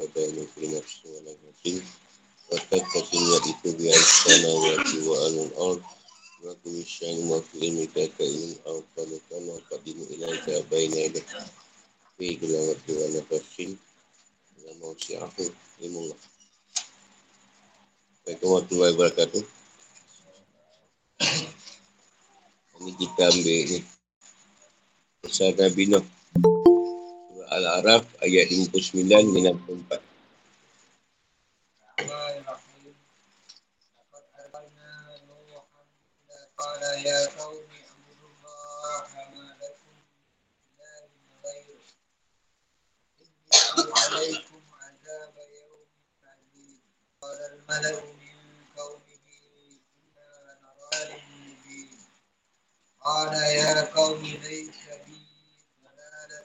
kebainu fi nafsi wa nafsi wa takatina itu biasa wa wa alun al wa kulli syai'in wa fi ilmika ka ilmin aw qalakan wa qadimu ilaika baina yadak fi gilawati wa nafsin wa mawsi'ahu ilmullah Assalamualaikum warahmatullahi wabarakatuh. Ini kita ambil ni. Pasal Nabi Nuh Al-Araf ayat 59 dan 64 قال يا قوم اعبدوا الله ما لكم من اله غيره اني عليكم عذاب يوم عظيم قال الملأ من قومه انا لنراك مبين قال يا قوم ليس بي ضلالة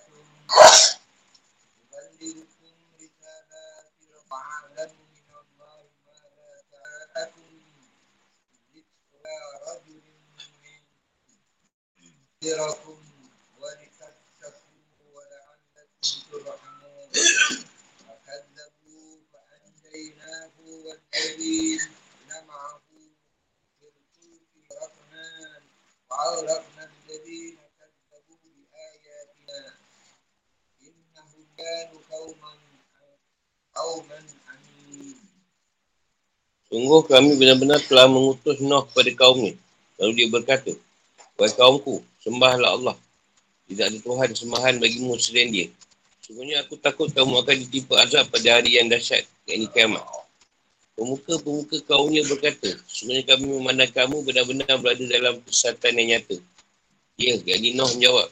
منذركم ولتتقوا ولعلكم ترحمون فكذبوا فأنجيناه والذين معه في الفلك غرقناه وأغرقنا الذين كذبوا بآياتنا إنهم كانوا قوما قوما عمين Sungguh kami benar-benar telah mengutus Nuh kepada kaumnya. Lalu dia berkata, Wahai kaumku, sembahlah Allah. Tidak ada Tuhan sembahan bagimu selain dia. Sungguhnya aku takut kamu akan ditimpa azab pada hari yang dahsyat, yakni kiamat. Pemuka-pemuka kaumnya berkata, sebenarnya kami memandang kamu benar-benar berada dalam kesesatan yang nyata. Ya, yakni Nuh menjawab,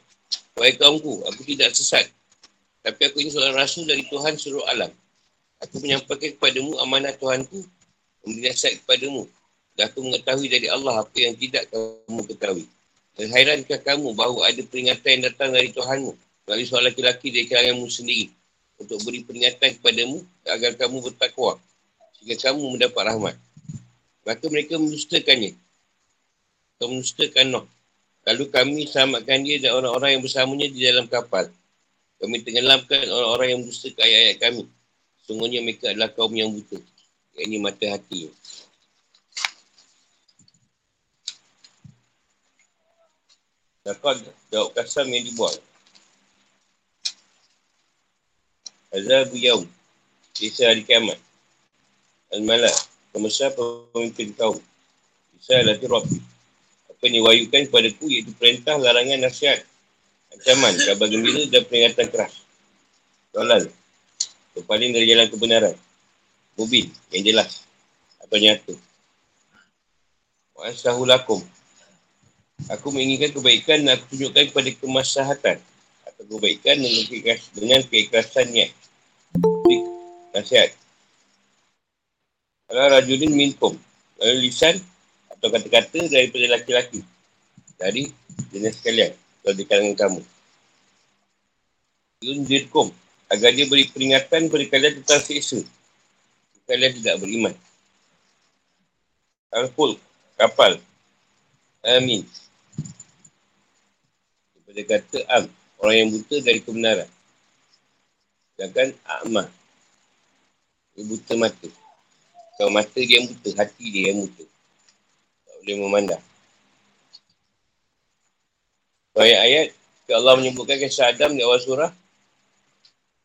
Wahai kaumku, aku tidak sesat. Tapi aku ini seorang rasul dari Tuhan seluruh alam. Aku menyampaikan kepadamu amanah Tuhanku, memberi nasihat kepadamu. Dan aku mengetahui dari Allah apa yang tidak kamu ketahui. Dan hairankah kamu bahawa ada peringatan yang datang dari Tuhanmu melalui seorang lelaki dari kalanganmu sendiri untuk beri peringatan kepadamu agar kamu bertakwa sehingga kamu mendapat rahmat. Maka mereka mendustakannya. Atau mendustakan Nuh. Lalu kami selamatkan dia dan orang-orang yang bersamanya di dalam kapal. Kami tenggelamkan orang-orang yang mendustakan ayat-ayat kami. Sungguhnya mereka adalah kaum yang buta. Ini mata hati. Dapat jawab kasam yang dibuat. Azab yaum. Kisah hari kiamat. Al-Malak. Pemesar pemimpin kaum. Kisah lati Rabbi. Apa yang diwayukan kepada ku iaitu perintah, larangan, nasihat. Ancaman, kabar gembira dan peringatan keras. Soalan. Berpaling dari jalan kebenaran. Mubin. Yang jelas. Atau nyata. Wa'asahulakum. Aku menginginkan kebaikan dan aku tunjukkan kepada kemaslahatan atau kebaikan dengan, keikhlas, dengan keikhlasan niat. Nasihat. Kalau rajulin minkum. Lalu lisan atau kata-kata daripada laki-laki. Dari jenis sekalian. Kalau di kalangan kamu. Yundirkum. Agar dia beri peringatan kepada kalian tentang seksa. Kalian tidak beriman. Al-Ful. Kapal. Amin. Daripada kata am. Orang yang buta dari kebenaran. Sedangkan A'mah. Dia buta mata. Kalau mata dia yang buta, hati dia yang buta. Tak boleh memandang. Ayat-ayat, Allah menyebutkan kisah Adam di awal surah.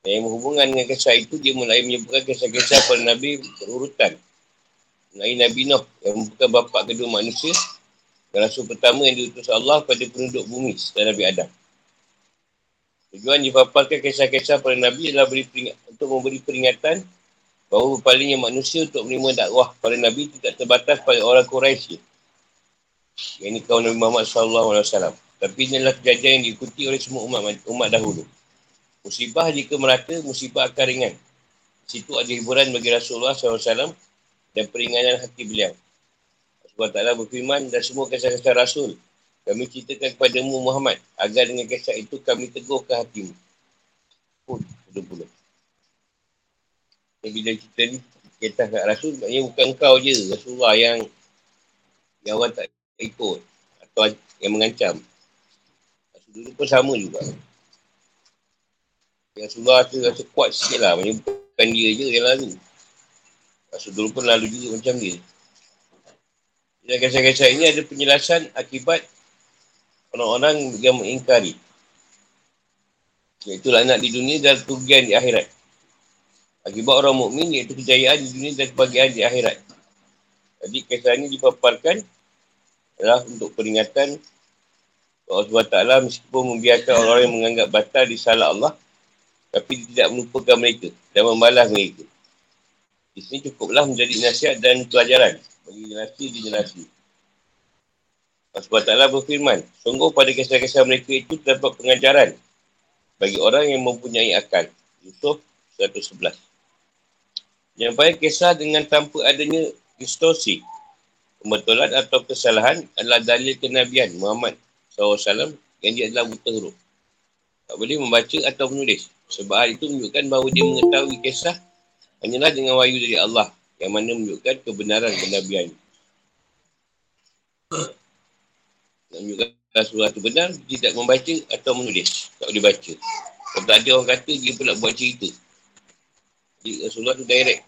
Yang berhubungan dengan kisah itu, dia mulai menyebutkan kisah-kisah para Nabi berurutan. Mulai Nabi Nuh yang merupakan bapa kedua manusia. Dan rasul pertama yang diutus Allah pada penduduk bumi setelah Nabi Adam. Tujuan dipaparkan kisah-kisah para Nabi adalah beri untuk memberi peringatan bahawa berpalingnya manusia untuk menerima dakwah para Nabi tidak terbatas pada orang Quraisy. Yang ini kaum Nabi Muhammad SAW. Tapi ini adalah kejadian yang diikuti oleh semua umat umat dahulu. Musibah jika merata, musibah akan ringan. Situ ada hiburan bagi Rasulullah SAW dan peringanan hati beliau. Sebab taklah berfirman dan semua kisah-kisah Rasul kami ceritakan kepadamu Muhammad agar dengan kisah itu kami teguhkan hatimu. Pun, pula. Dan bila kita ni kisah kat Rasul, maknanya bukan kau je Rasulullah yang yang orang tak ikut atau yang mengancam. Rasul dulu pun sama juga. Rasulullah tu rasa kuat sikit lah. Maknanya Bukan dia je yang lalu. Maksud dulu pun lalu juga macam dia. Dan kisah-kisah ini ada penjelasan akibat orang-orang yang mengingkari. Iaitu anak di dunia dan kerugian di akhirat. Akibat orang mukmin iaitu kejayaan di dunia dan kebahagiaan di akhirat. Jadi kisah ini dipaparkan adalah untuk peringatan Allah SWT meskipun membiarkan orang-orang yang menganggap batal di salah Allah tapi tidak melupakan mereka dan membalas mereka. Di sini cukuplah menjadi nasihat dan pelajaran bagi generasi di generasi. Allah SWT berfirman, sungguh pada kisah-kisah mereka itu terdapat pengajaran bagi orang yang mempunyai akal. Yusuf 111. Yang baik kisah dengan tanpa adanya distorsi, pembetulan atau kesalahan adalah dalil kenabian Muhammad SAW yang dia adalah buta huruf. Tak boleh membaca atau menulis. Sebab itu menunjukkan bahawa dia mengetahui kisah hanyalah dengan wahyu dari Allah yang mana menunjukkan kebenaran kenabian. Menunjukkan sesuatu benar, dia tidak membaca atau menulis. Tak boleh baca. Kalau tak ada orang kata, dia pula buat cerita. Jadi Rasulullah tu direct.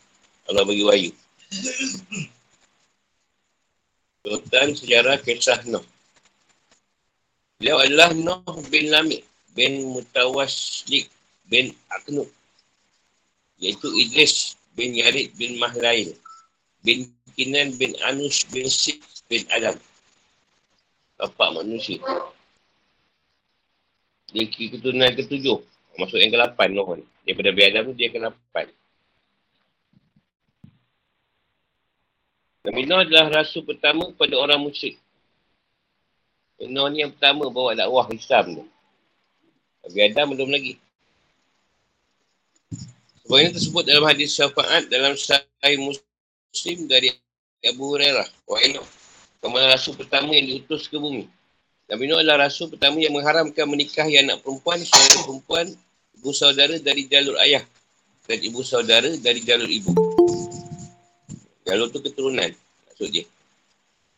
Allah bagi wahyu. Tentang sejarah kisah Nuh. Beliau adalah Nuh bin Lamik bin Mutawaslik bin Aknub. Iaitu Idris bin Yarid bin Mahlail bin Kinan bin Anus bin Sid bin Adam. Bapa manusia. Dia keturunan ketujuh. Masuk yang ke-8 Nuh ni. Daripada Nabi Adam tu dia ke-8. Nabi Nuh adalah rasul pertama pada orang musyrik. Nuh ni yang pertama bawa dakwah Islam tu. Nabi Adam belum lagi. Ini tersebut dalam hadis syafaat dalam sahih muslim dari Abu Hurairah. Wa inu. Kemana rasul pertama yang diutus ke bumi. Nabi Nuh adalah rasul pertama yang mengharamkan menikahi anak perempuan, saudara perempuan, ibu saudara dari jalur ayah dan ibu saudara dari jalur ibu. Jalur tu keturunan. Maksud dia.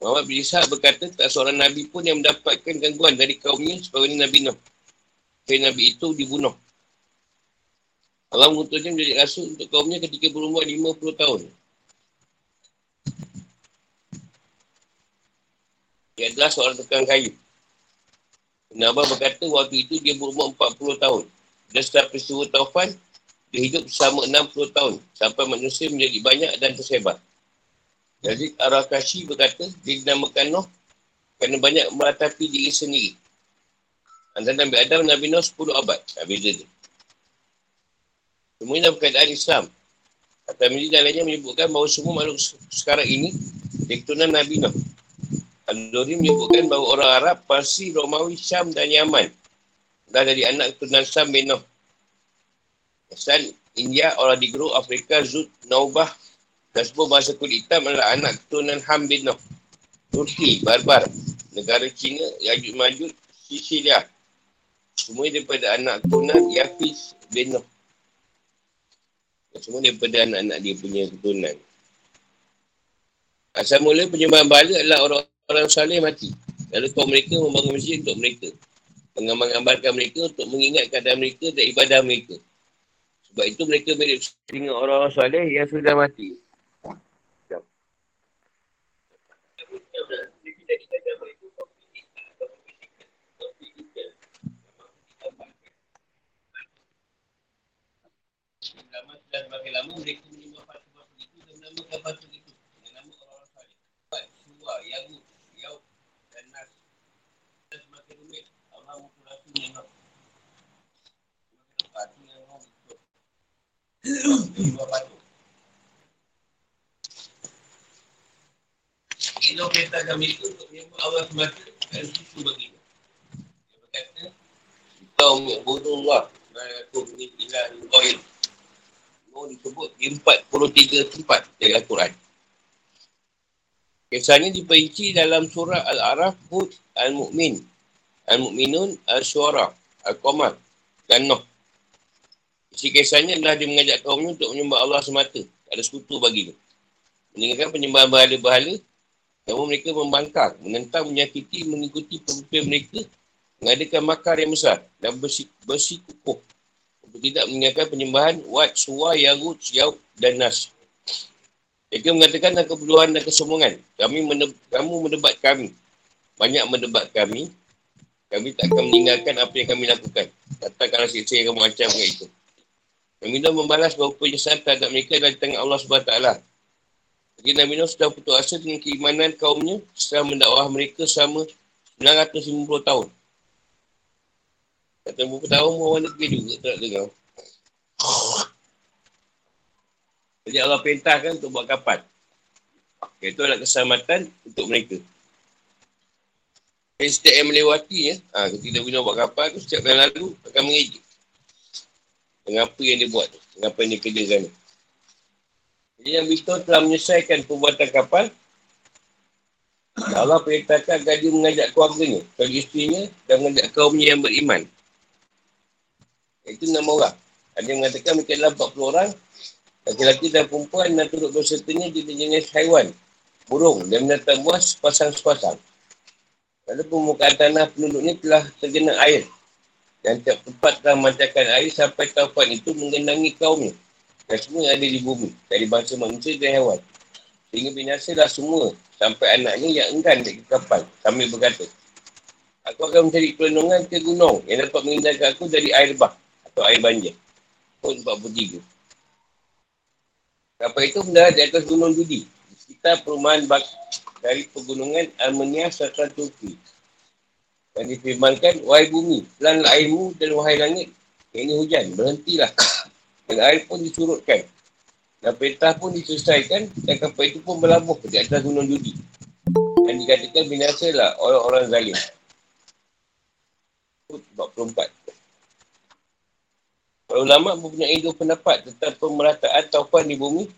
Muhammad bin Ishaq berkata, tak seorang Nabi pun yang mendapatkan gangguan dari kaumnya sebagai Nabi Nuh. Kaya Nabi itu dibunuh. Allah mengutusnya menjadi rasul untuk kaumnya ketika berumur 50 tahun. Dia adalah seorang tukang kayu. Nabi berkata waktu itu dia berumur 40 tahun. Dan setelah peristiwa taufan, dia hidup selama 60 tahun. Sampai manusia menjadi banyak dan tersebar. Jadi Ar-Rakashi berkata, dia dinamakan Nuh kerana banyak meratapi diri sendiri. Antara Nabi Adam Nabi Nuh 10 abad. Beza dia. Semuanya dalam keadaan Islam. Atau Miri dan lainnya menyebutkan bahawa semua makhluk sekarang ini keturunan Nabi Nuh. Al-Duri menyebutkan bahawa orang Arab, Parsi, Romawi, Syam dan Yaman dah dari anak keturunan Sam bin Nuh. Asal India, orang di Guru, Afrika, Zud, Naubah, dan semua bahasa kulit hitam adalah anak keturunan Ham bin Noh. Turki, Barbar, negara Cina, Yajud Majud, Sicilia. Semua daripada anak keturunan Yafiz bin Noh. Semua daripada anak-anak dia punya keturunan. Asal mula penyembahan bala adalah orang-orang salih mati. Lalu kaum mereka membangun masjid untuk mereka. Menggambar-gambarkan mereka untuk mengingat keadaan mereka dan ibadah mereka. Sebab itu mereka mirip dengan orang-orang salih yang sudah mati. Dan makin lama mereka menyembah patung-patung itu dan menamakan patung itu dengan nama orang-orang salih. Buat suwa, dan nas. Dan semakin rumit, Allah mengkurasi menyembah. Semakin patung yang orang itu. Menyembah patung. Ini kita kami itu untuk menyembah Allah semata dan susu baginya. Dia berkata, kau bunuh Allah. Aku ini ilah Ibrahim. Oh, disebut di 43 tempat dalam Al-Quran. Kisahnya diperinci dalam surah Al-Araf, Hud, Al-Mu'min, Al-Mu'minun, Al-Suara, Al-Qamar dan Nuh. Isi kisahnya adalah dia mengajak kaumnya untuk menyembah Allah semata. Tak ada sekutu baginya. Meninggalkan penyembahan berhala-berhala, namun mereka membangkang, menentang, menyakiti, mengikuti pemimpin mereka, mengadakan makar yang besar dan bersikukuh tidak meninggalkan penyembahan Wat, Suwa, Yarut, Yaud dan Nas. Mereka mengatakan dan keperluan dan kesombongan. Kami mendeb- kamu mendebat kami. Banyak mendebat kami. Kami tak akan meninggalkan apa yang kami lakukan. Katakanlah siksa yang macam itu. Nabi Nuh membalas bahawa penyesalan terhadap mereka di tangan Allah SWT. Jadi Nabi Nuh sudah putus asa dengan keimanan kaumnya setelah mendakwah mereka selama 950 tahun. Kata berapa tahun pun orang negeri juga tak dengar. Jadi Allah perintahkan untuk buat kapal. Itu adalah keselamatan untuk mereka. Dan setiap yang melewati ya, ha, ketika Nabi Nuh buat kapal tu, setiap yang lalu akan mengejut. Dengan apa yang dia buat tu. Dengan apa yang dia kerjakan. Jadi yang Bito telah menyelesaikan pembuatan kapal. Allah perintahkan agar dia mengajak keluarganya, keluarga isterinya dan mengajak kaumnya yang beriman. Itu enam orang. Ada yang mengatakan mereka adalah 40 orang. Laki-laki dan perempuan dan turut bersertanya di jenis haiwan. Burung dan binatang buas sepasang-sepasang. Lalu permukaan tanah penduduknya telah tergenang air dan tiap tempat telah memancarkan air sampai taufan itu mengenangi kaumnya. Dan semua yang ada di bumi. Dari bangsa manusia dan hewan. Sehingga binasalah semua sampai anaknya yang enggan dari kapal. Sambil berkata, Aku akan mencari perlindungan ke gunung yang dapat menghindarkan aku dari air bah atau air banjir. Pun 43. Kapal itu mendarat di atas gunung Judi. Di sekitar perumahan bak dari pegunungan Armenia serta Turki. Dan difirmankan, wahai bumi, pelanlah airmu dan wahai langit. Ini hujan, berhentilah. Dan air pun disurutkan. Dan perintah pun diselesaikan dan kapal itu pun berlabuh di atas gunung judi. Dan dikatakan binasalah orang-orang zalim. 44. Para ulama mempunyai dua pendapat tentang pemerataan taufan di bumi.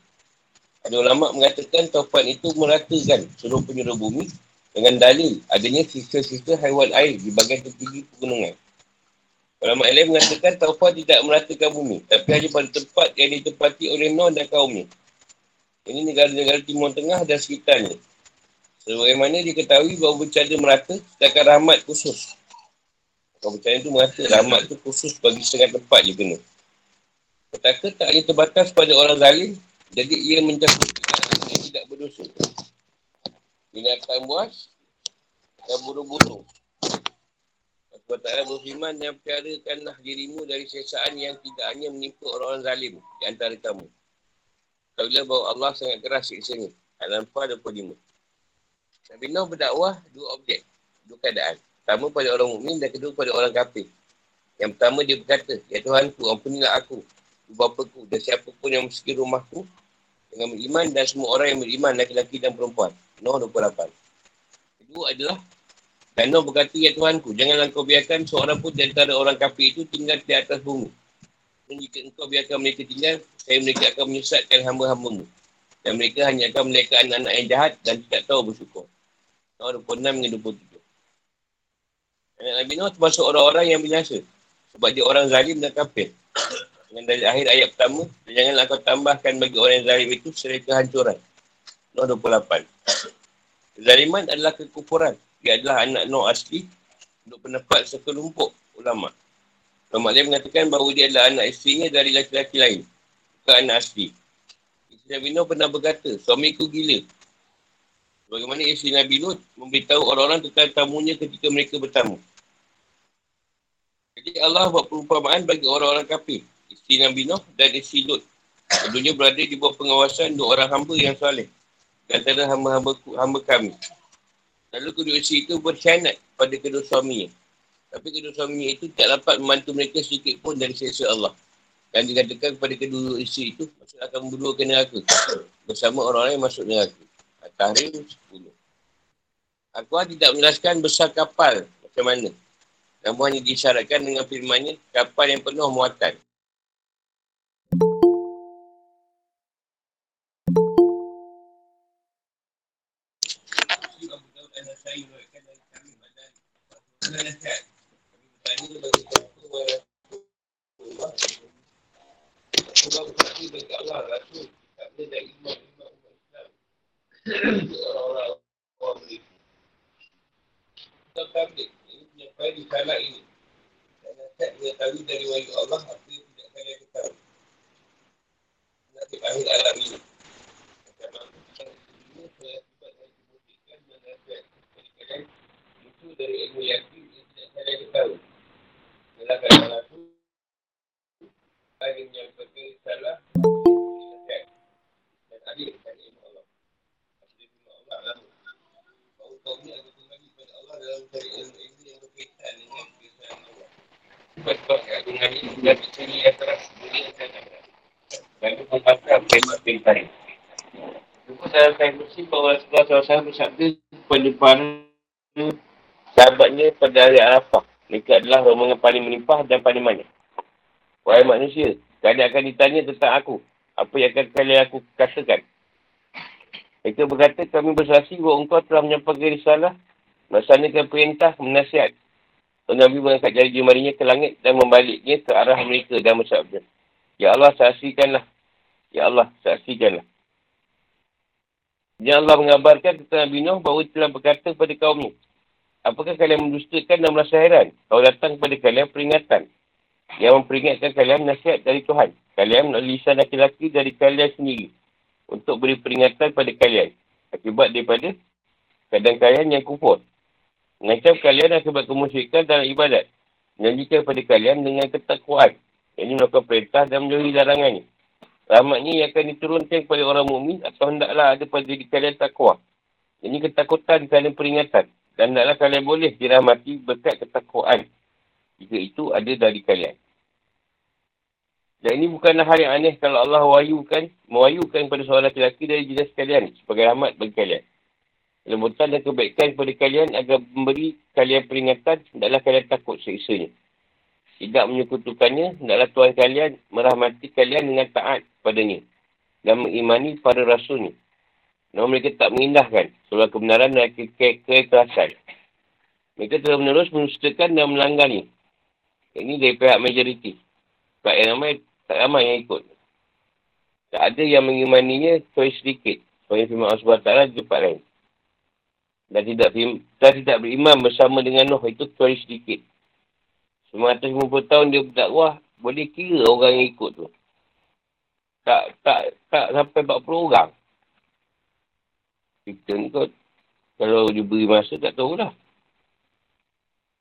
Ada ulama mengatakan taufan itu meratakan seluruh penjuru bumi dengan dalil adanya sisa-sisa haiwan air di bagian tertinggi pegunungan. Ulama lain mengatakan taufan tidak meratakan bumi, tapi hanya pada tempat yang ditempati oleh Nuh dan kaumnya. Ini negara-negara Timur Tengah dan sekitarnya. Sebagaimana diketahui bahawa bencana merata sedangkan rahmat khusus. Bencana itu merata, rahmat itu khusus bagi setengah tempat je kena. Petaka tak hanya terbatas pada orang zalim, jadi ia mencakup yang tidak berdosa binatang buas dan burung-burung. Allah Ta'ala berfirman dan perkarakanlah dirimu dari sesaan yang tidak hanya menimpa orang-orang zalim di antara kamu. Tahulah bahawa Allah sangat keras siksanya. Al-Anfal 25. Nabi Nuh berdakwah dua objek, dua keadaan. Pertama pada orang mukmin dan kedua pada orang kafir. Yang pertama dia berkata, Ya Tuhan ku, ampunilah aku, bapaku dan siapa pun yang meski rumahku dengan beriman dan semua orang yang beriman laki-laki dan perempuan. Nuh 28. Kedua adalah dan Nuh berkata, Ya Tuhanku, janganlah kau biarkan seorang pun di antara orang kafir itu tinggal di atas bumi. Dan jika engkau biarkan mereka tinggal, saya mereka akan menyesatkan hamba-hambamu. Dan mereka hanya akan meleka anak-anak yang jahat dan tidak tahu bersyukur. Nuh 26 hingga 27. Anak Nabi Nuh termasuk orang-orang yang binasa. Sebab dia orang zalim dan kafir. Dengan dari akhir ayat pertama, janganlah kau tambahkan bagi orang yang zalim itu serai kehancuran. Nuh 28. Zaliman adalah kekufuran. Dia adalah anak Nuh asli untuk pendapat sekelompok ulama. Ulama dia mengatakan bahawa dia adalah anak isterinya dari laki-laki lain. Bukan anak asli. Isteri Nabi Nuh pernah berkata, suamiku gila. Bagaimana isteri Nabi Lut memberitahu orang-orang tentang tamunya ketika mereka bertamu. Jadi Allah buat perumpamaan bagi orang-orang kafir. Isteri Nabi Nuh dan isteri Lut. Keduanya berada di bawah pengawasan dua orang hamba yang soleh. Di antara hamba-hamba hamba kami. Lalu kedua isteri itu berkhianat pada kedua suaminya. Tapi kedua suaminya itu tak dapat membantu mereka sedikit pun dari sisa Allah. Dan dikatakan kepada kedua isteri itu, maksud akan berdua ke neraka. Bersama orang-orang yang masuk neraka. Tahrim 10. Aku tidak menjelaskan besar kapal macam mana. Namun hanya disyaratkan dengan firmannya kapal yang penuh muatan. Sebab berarti bagi Allah Rasul tak boleh dari. Orang-orang tentang tablik Ini penyampaian di salat ini Dan nasihat mengetahui dari wali Allah Apa yang tidak kaya ketahui Nasib akhir alam ini dari ilmu yakin yang tidak saya ketahui. Dalam kata itu, saya menyampaikan salah, dan adil. Juga dalam saya bersih bahawa Rasulullah SAW bersabda kepada para sahabatnya pada hari Arafah. Mereka adalah rombongan paling melimpah dan paling banyak. Wahai manusia, kalian akan ditanya tentang aku. Apa yang akan kalian aku katakan? Mereka berkata, kami bersaksi bahawa engkau telah menyampaikan risalah, melaksanakan perintah, menasihat. Nabi mengangkat jari jemarinya ke langit dan membaliknya ke arah mereka dan bersabda. Ya Allah, saksikanlah. Ya Allah, saksikanlah. Ya Allah mengabarkan tentang Nabi Nuh bahawa telah berkata kepada kaumnya. Apakah kalian mendustakan dan merasa heran? Kalau datang kepada kalian peringatan. Yang memperingatkan kalian nasihat dari Tuhan. Kalian melalui lisan laki-laki dari kalian sendiri. Untuk beri peringatan pada kalian. Akibat daripada keadaan kalian yang kufur. Mengancam kalian akibat kemusyrikan dalam ibadat. Menjanjikan kepada kalian dengan ketakwaan. Ini melakukan perintah dan menjauhi larangannya. Rahmatnya yang akan diturunkan kepada orang mukmin atau hendaklah ada pada diri kalian takwa. Ini ketakutan kerana peringatan. Dan taklah kalian boleh dirahmati berkat ketakwaan. Jika itu ada dari kalian. Dan ini bukanlah hal yang aneh kalau Allah wayukan, mewayukan kepada seorang lelaki dari jenis kalian sebagai rahmat bagi kalian. Lembutan dan kebaikan kepada kalian agar memberi kalian peringatan, hendaklah kalian takut seksanya. Tidak menyekutukannya, hendaklah Tuhan kalian merahmati kalian dengan taat padanya dan mengimani para rasulnya. Namun mereka tak mengindahkan soal kebenaran dan ke- ke- keikhlasan. Mereka telah menerus menustakan dan melanggarnya. Ini dari pihak majoriti. Pihak yang ramai, tak ramai yang ikut. Tak ada yang mengimaninya kecuali sedikit. Soalnya firman Allah SWT di tempat lain. Dan tidak, dan tidak beriman bersama dengan Nuh itu kecuali sedikit. 950 tahun dia berdakwah, boleh kira orang yang ikut tu. Tak tak tak sampai 40 orang. Kita ni kot, kalau diberi masa tak tahulah.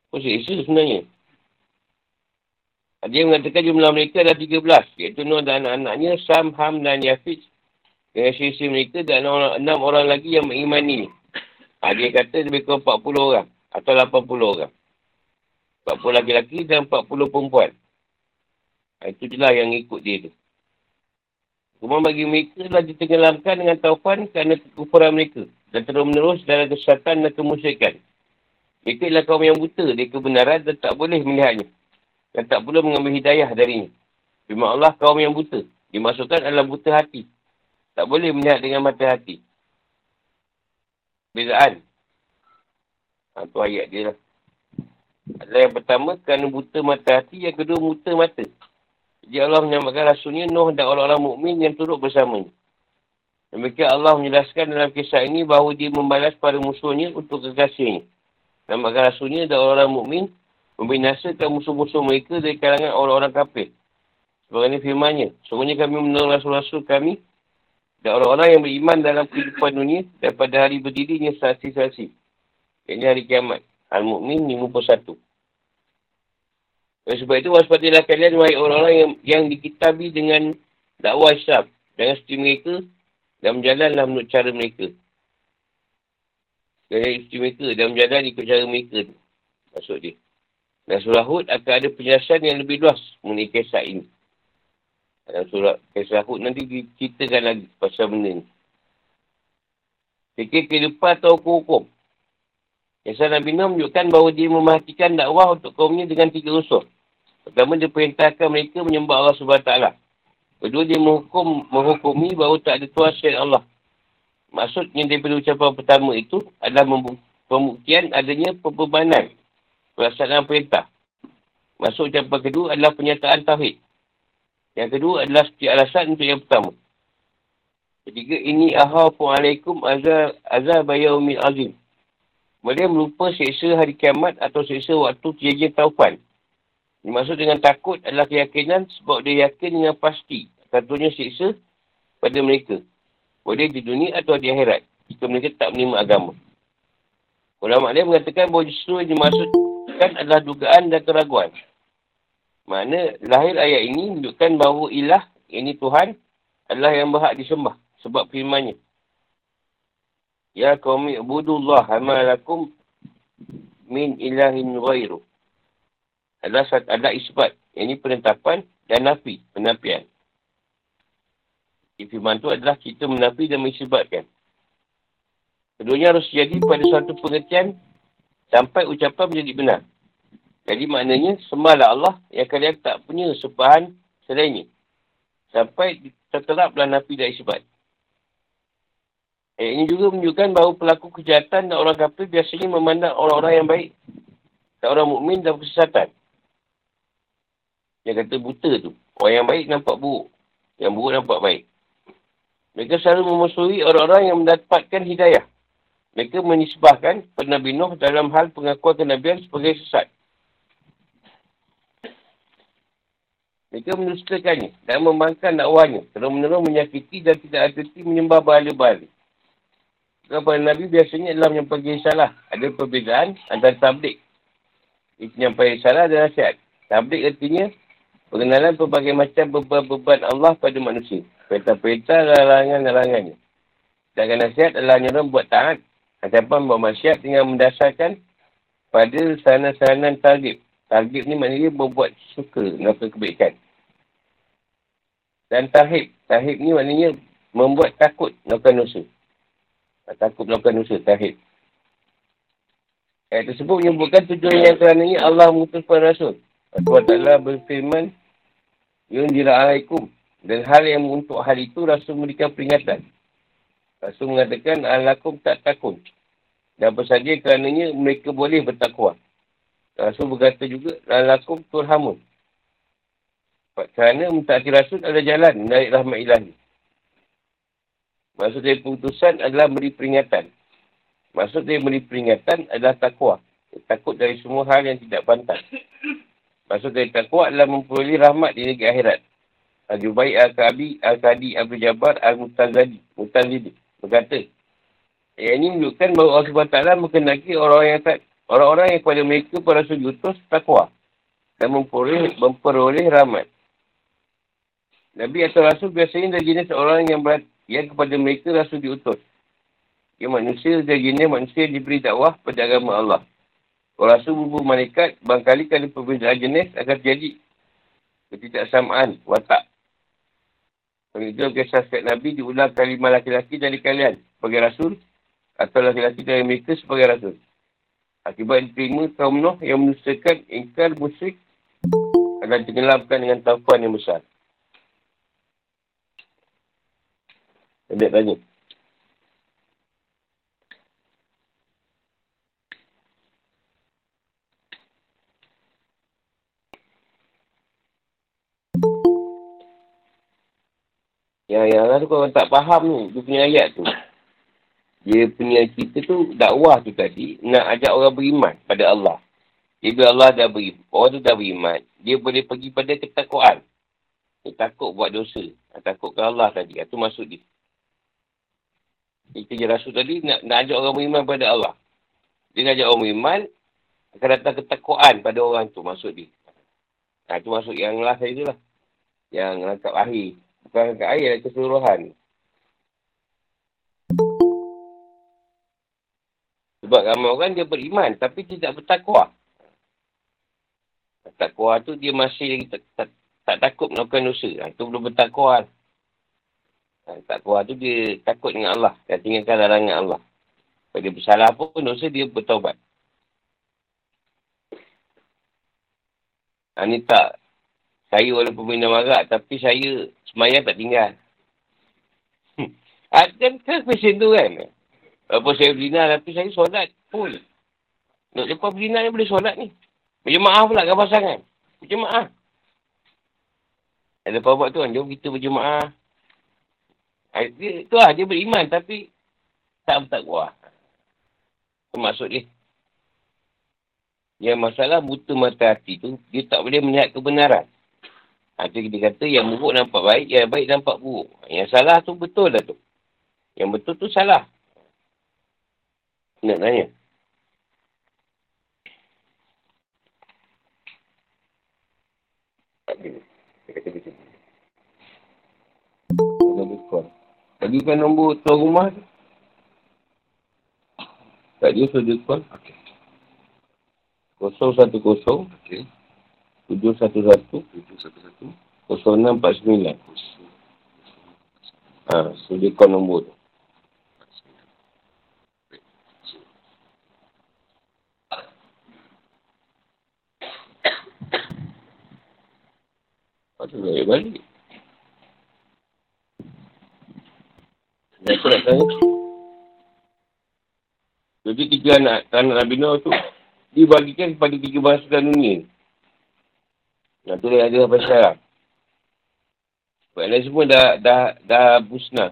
Apa seksa sebenarnya? Ada yang mengatakan jumlah mereka adalah 13. Iaitu Nuh dan anak-anaknya, Sam, Ham dan Yafid. Dengan sisi mereka dan enam orang lagi yang mengimani. Ada yang kata lebih kurang 40 orang. Atau 80 orang. 40 laki-laki dan 40 perempuan. Itu je lah yang ikut dia tu. Cuma bagi mereka telah ditenggelamkan dengan taufan kerana kekufuran mereka. Dan terus menerus dalam kesesatan dan kemusyrikan. Mereka adalah kaum yang buta dari kebenaran dan tak boleh melihatnya. Dan tak perlu mengambil hidayah darinya. Firman Allah kaum yang buta. Dimasukkan adalah buta hati. Tak boleh melihat dengan mata hati. Bezaan. Ha, tu ayat dia lah. Adalah yang pertama kerana buta mata hati. Yang kedua buta mata. Jadi Allah menyamakan Rasulnya Nuh dan orang-orang mukmin yang turut bersamanya. Demikian Allah menjelaskan dalam kisah ini bahawa dia membalas para musuhnya untuk kekasihnya. Namakan Rasulnya dan orang-orang mukmin membinasakan musuh-musuh mereka dari kalangan orang-orang kafir. Sebagainya firmannya. Semuanya kami menolong Rasul-Rasul kami dan orang-orang yang beriman dalam kehidupan dunia daripada hari berdirinya saksi-saksi. Ini hari kiamat. Al-Mu'min 51. Dan sebab itu waspadilah kalian wahai orang-orang yang, yang dikitabi dengan dakwah Islam. Jangan seperti mereka dan berjalanlah menurut cara mereka. Jangan seperti mereka dan berjalan ikut cara mereka. Maksud dia. Dan surah Hud akan ada penjelasan yang lebih luas mengenai kisah ini. Dalam surah kisah Hud nanti diceritakan lagi pasal benda ni. Fikir kehidupan atau hukum-hukum. Kisah Nabi Nuh menunjukkan bahawa dia memahatikan dakwah untuk kaumnya dengan tiga unsur. Pertama, dia perintahkan mereka menyembah Allah SWT. Kedua, dia menghukum, menghukumi bahawa tak ada Tuhan selain Allah. Maksudnya daripada ucapan pertama itu adalah pembuktian adanya pembebanan pelaksanaan perintah. Maksud ucapan kedua adalah penyataan tauhid. Yang kedua adalah seperti alasan untuk yang pertama. Ketiga, ini ahafu alaikum azab, azab yaumil azim. Mereka melupa seksa hari kiamat atau seksa waktu kejadian taufan. Maksud dengan takut adalah keyakinan sebab dia yakin dengan pasti. Tentunya seksa pada mereka. Boleh di dunia atau di akhirat. Jika mereka tak menerima agama. Ulama dia mengatakan bahawa justru yang dimaksudkan adalah dugaan dan keraguan. Mana lahir ayat ini menunjukkan bahawa ilah, ini Tuhan, adalah yang berhak disembah. Sebab firmannya. Ya kawmi ibudullah amalakum min ilahin ghairu. Adalah, adalah isbat. Ini penetapan dan nafi. Penafian. Firman tu adalah kita menafi dan mengisbatkan. Keduanya harus jadi pada suatu pengertian sampai ucapan menjadi benar. Jadi maknanya sembahlah Allah yang kalian tak punya sepahan selainnya. Sampai terteraplah nafi dan isbat. Eh, ini juga menunjukkan bahawa pelaku kejahatan dan orang kafir biasanya memandang orang-orang yang baik. Dan orang mukmin dalam kesesatan. Yang kata buta tu. Orang yang baik nampak buruk. Yang buruk nampak baik. Mereka selalu memusuhi orang-orang yang mendapatkan hidayah. Mereka menisbahkan Nabi Nuh dalam hal pengakuan kenabian sebagai sesat. Mereka menustakannya dan membangkang dakwahnya. Terus-menerus menyakiti dan tidak hati menyembah bala-bala. Kepada Nabi biasanya adalah menyampaikan salah. Ada perbezaan antara tablik. Menyampaikan salah dan nasihat. Tablik artinya pengenalan berbagai macam beban-beban Allah pada manusia. Perintah-perintah, larangan-larangannya. Dan nasihat adalah hanya buat taat Ataupun buat masyarakat dengan mendasarkan pada saranan-saranan targib. Targib ni maknanya membuat suka melakukan kebaikan. Dan tahib. Tahib ni maknanya membuat takut melakukan dosa. Takut melakukan dosa, tahib. Ayat tersebut menyebutkan tujuan yang kerananya Allah mengutus para rasul. Allah Ta'ala berfirman, Yung dira'alaikum. Dan hal yang untuk hal itu rasul memberikan peringatan. Rasul mengatakan, Alakum tak takut. Dan apa saja kerananya mereka boleh bertakwa. Rasul berkata juga, Alakum turhamun. Kerana mentaati Rasul adalah jalan dari rahmat ilahi. Maksud dari putusan adalah beri peringatan. Maksud dari beri peringatan adalah takwa. Takut dari semua hal yang tidak pantas. Maksud dari takwa adalah memperoleh rahmat di negeri akhirat. Al-Jubai Al-Kabi Al-Kadi Abu Jabar Al-Mutazadi Mutazidi berkata, yang ini menunjukkan bahawa Allah SWT mengenaki orang-orang yang tak, orang-orang yang kepada mereka para utus takwa dan memperoleh, memperoleh rahmat. Nabi atau Rasul biasanya dari jenis orang yang berat, yang kepada mereka Rasul diutus. Yang manusia dari jenis manusia diberi dakwah pada agama Allah. Kalau Rasul bubu malaikat, bangkali kali perbezaan jenis akan terjadi ketidaksamaan watak Pengidur kisah setiap Nabi diulang kalimah laki-laki dari kalian sebagai Rasul atau laki-laki dari mereka sebagai Rasul. Akibat diterima kaum Nuh yang menusakan ingkar musyrik akan tenggelamkan dengan taufan yang besar. Saya tanya. Yang yang tu kalau tak faham ni, dia punya ayat tu. Dia punya cerita tu, dakwah tu tadi, nak ajak orang beriman pada Allah. Jadi Allah dah beri, orang tu dah beriman, dia boleh pergi pada ketakuan. Dia takut buat dosa. Takut ke Allah tadi. Itu maksud dia. Je rasul tadi, nak, nak ajak orang beriman pada Allah. Dia nak ajak orang beriman, akan datang ketakuan pada orang tu, maksud dia. Nah, itu maksud yang lah saya tu lah. Yang langkap akhir. Bukan kat ayat keseluruhan. Sebab ramai orang dia beriman tapi tidak bertakwa. Takwa tu dia masih lagi tak, tak, tak takut melakukan dosa. Ha, itu belum bertakwa. Ha, takwa tu dia takut dengan Allah. Dia tinggalkan larangan Allah. Kalau dia bersalah pun dosa dia bertaubat. Ha, ni tak saya walaupun minum arak, tapi saya semayang tak tinggal. Ah, kan, kan fashion tu kan? Walaupun saya berzina, tapi saya solat full. Nak lepas berzina ni boleh solat ni. Berjemaah pula kan pasangan. Berjemaah. Ada apa buat tu kan? Jom kita berjemaah. Ah, dia, tu lah, dia beriman tapi tak bertakwa. Itu maksud dia. Yang masalah buta mata hati tu, dia tak boleh melihat kebenaran. Ha, tu kita kata yang buruk nampak baik, yang baik nampak buruk. Yang salah tu betul lah tu. Yang betul tu salah. Nak tanya. Bagikan nombor tuan rumah tu. Tak dia sudah call. Okey. Kosong satu kosong. Okey. 711 711 0649 Ha, studi kau nombor tu. Balik balik. Tiga anak, anak Nabi Noah tu dibagikan kepada tiga bangsa dunia. Nah tu dia ada sampai sekarang. Sebab lain semua dah, dah, dah musnah.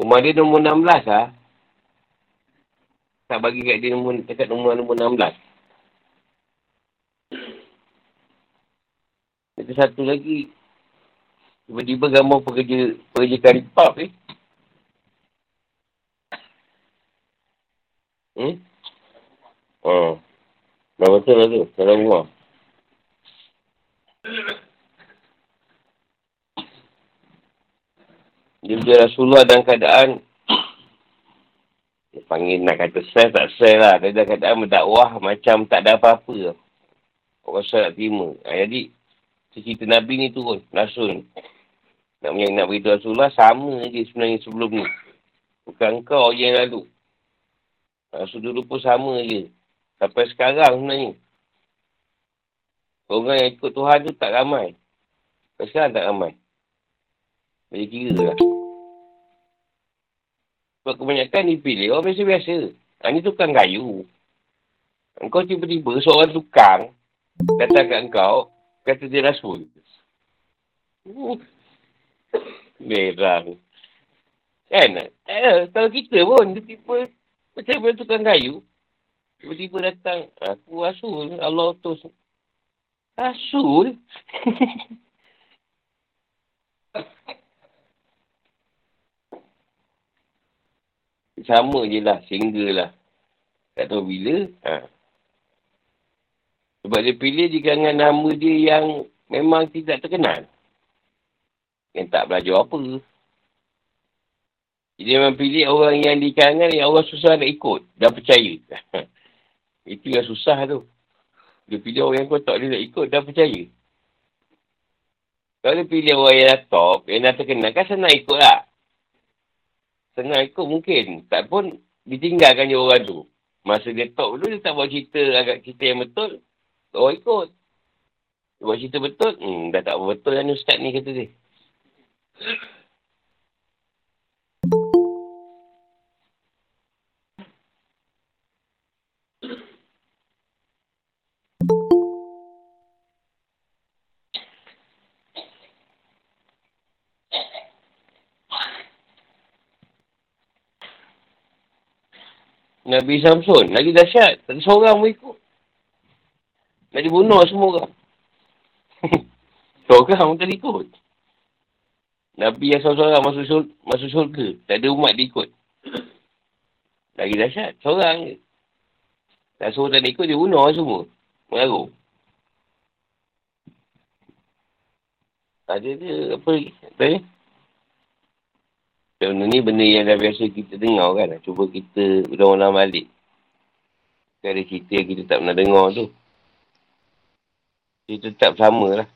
Umar dia nombor 16 lah. Tak bagi kat dia nombor, dekat nombor, nombor 16. Itu satu lagi. Tiba-tiba gambar pekerja, pekerja karipap ni. Eh. Hmm? Oh. Dah betul lah tu. Dalam rumah. Dia bila Rasulullah dalam keadaan dia panggil nak kata sel tak sel lah. Dia dalam keadaan berdakwah macam tak ada apa-apa. Orang saya nak terima. Ha, jadi, cerita Nabi ni turun. Rasul Nak, nak beritahu Rasulullah sama je sebenarnya sebelum ni. Bukan kau yang lalu. Rasul dulu pun sama je. Sampai sekarang sebenarnya. Orang yang ikut Tuhan tu tak ramai. Sampai sekarang tak ramai. Jadi kira lah. Sebab kebanyakan dipilih orang biasa-biasa. Ha, ni tukang kayu. Engkau tiba-tiba seorang tukang datang kat engkau, kata dia rasul. Berang. Kan? Eh, kalau kita pun, dia tiba macam mana tukang kayu, tiba-tiba datang, aku Rasul, Allah utus. Rasul? Sama je lah, single lah. Tak tahu bila. Ha. Sebab dia pilih di kalangan nama dia yang memang tidak terkenal. Yang tak belajar apa. Dia memang pilih orang yang di kalangan yang orang susah nak ikut dan percaya. Itu yang susah tu. Dia pilih orang yang kau tak boleh nak ikut dan percaya. Kalau dia pilih orang yang dah top, yang dah terkenal, kan senang ikut lah. Senang ikut mungkin. Tak pun ditinggalkan je orang tu. Masa dia top dulu, dia tak buat cerita agak cerita yang betul. Orang ikut. Dia buat cerita betul, hmm, dah tak betul yang ustaz ni kata dia. Nabi Samson. Lagi dahsyat. Tak ada seorang pun ikut. Nak dibunuh semua orang. seorang pun tak ikut. Nabi yang seorang-seorang masuk, syur- masuk syurga. Tak ada umat dia ikut. Lagi dahsyat. Seorang je. Tak suruh tak ikut, dia bunuh semua. Mengaruh. Ada dia apa lagi? Tadi? Benda ni benda yang dah biasa kita dengar kan. Cuba kita ulang-ulang balik. Ada cerita yang kita tak pernah dengar tu. Dia tetap sama lah.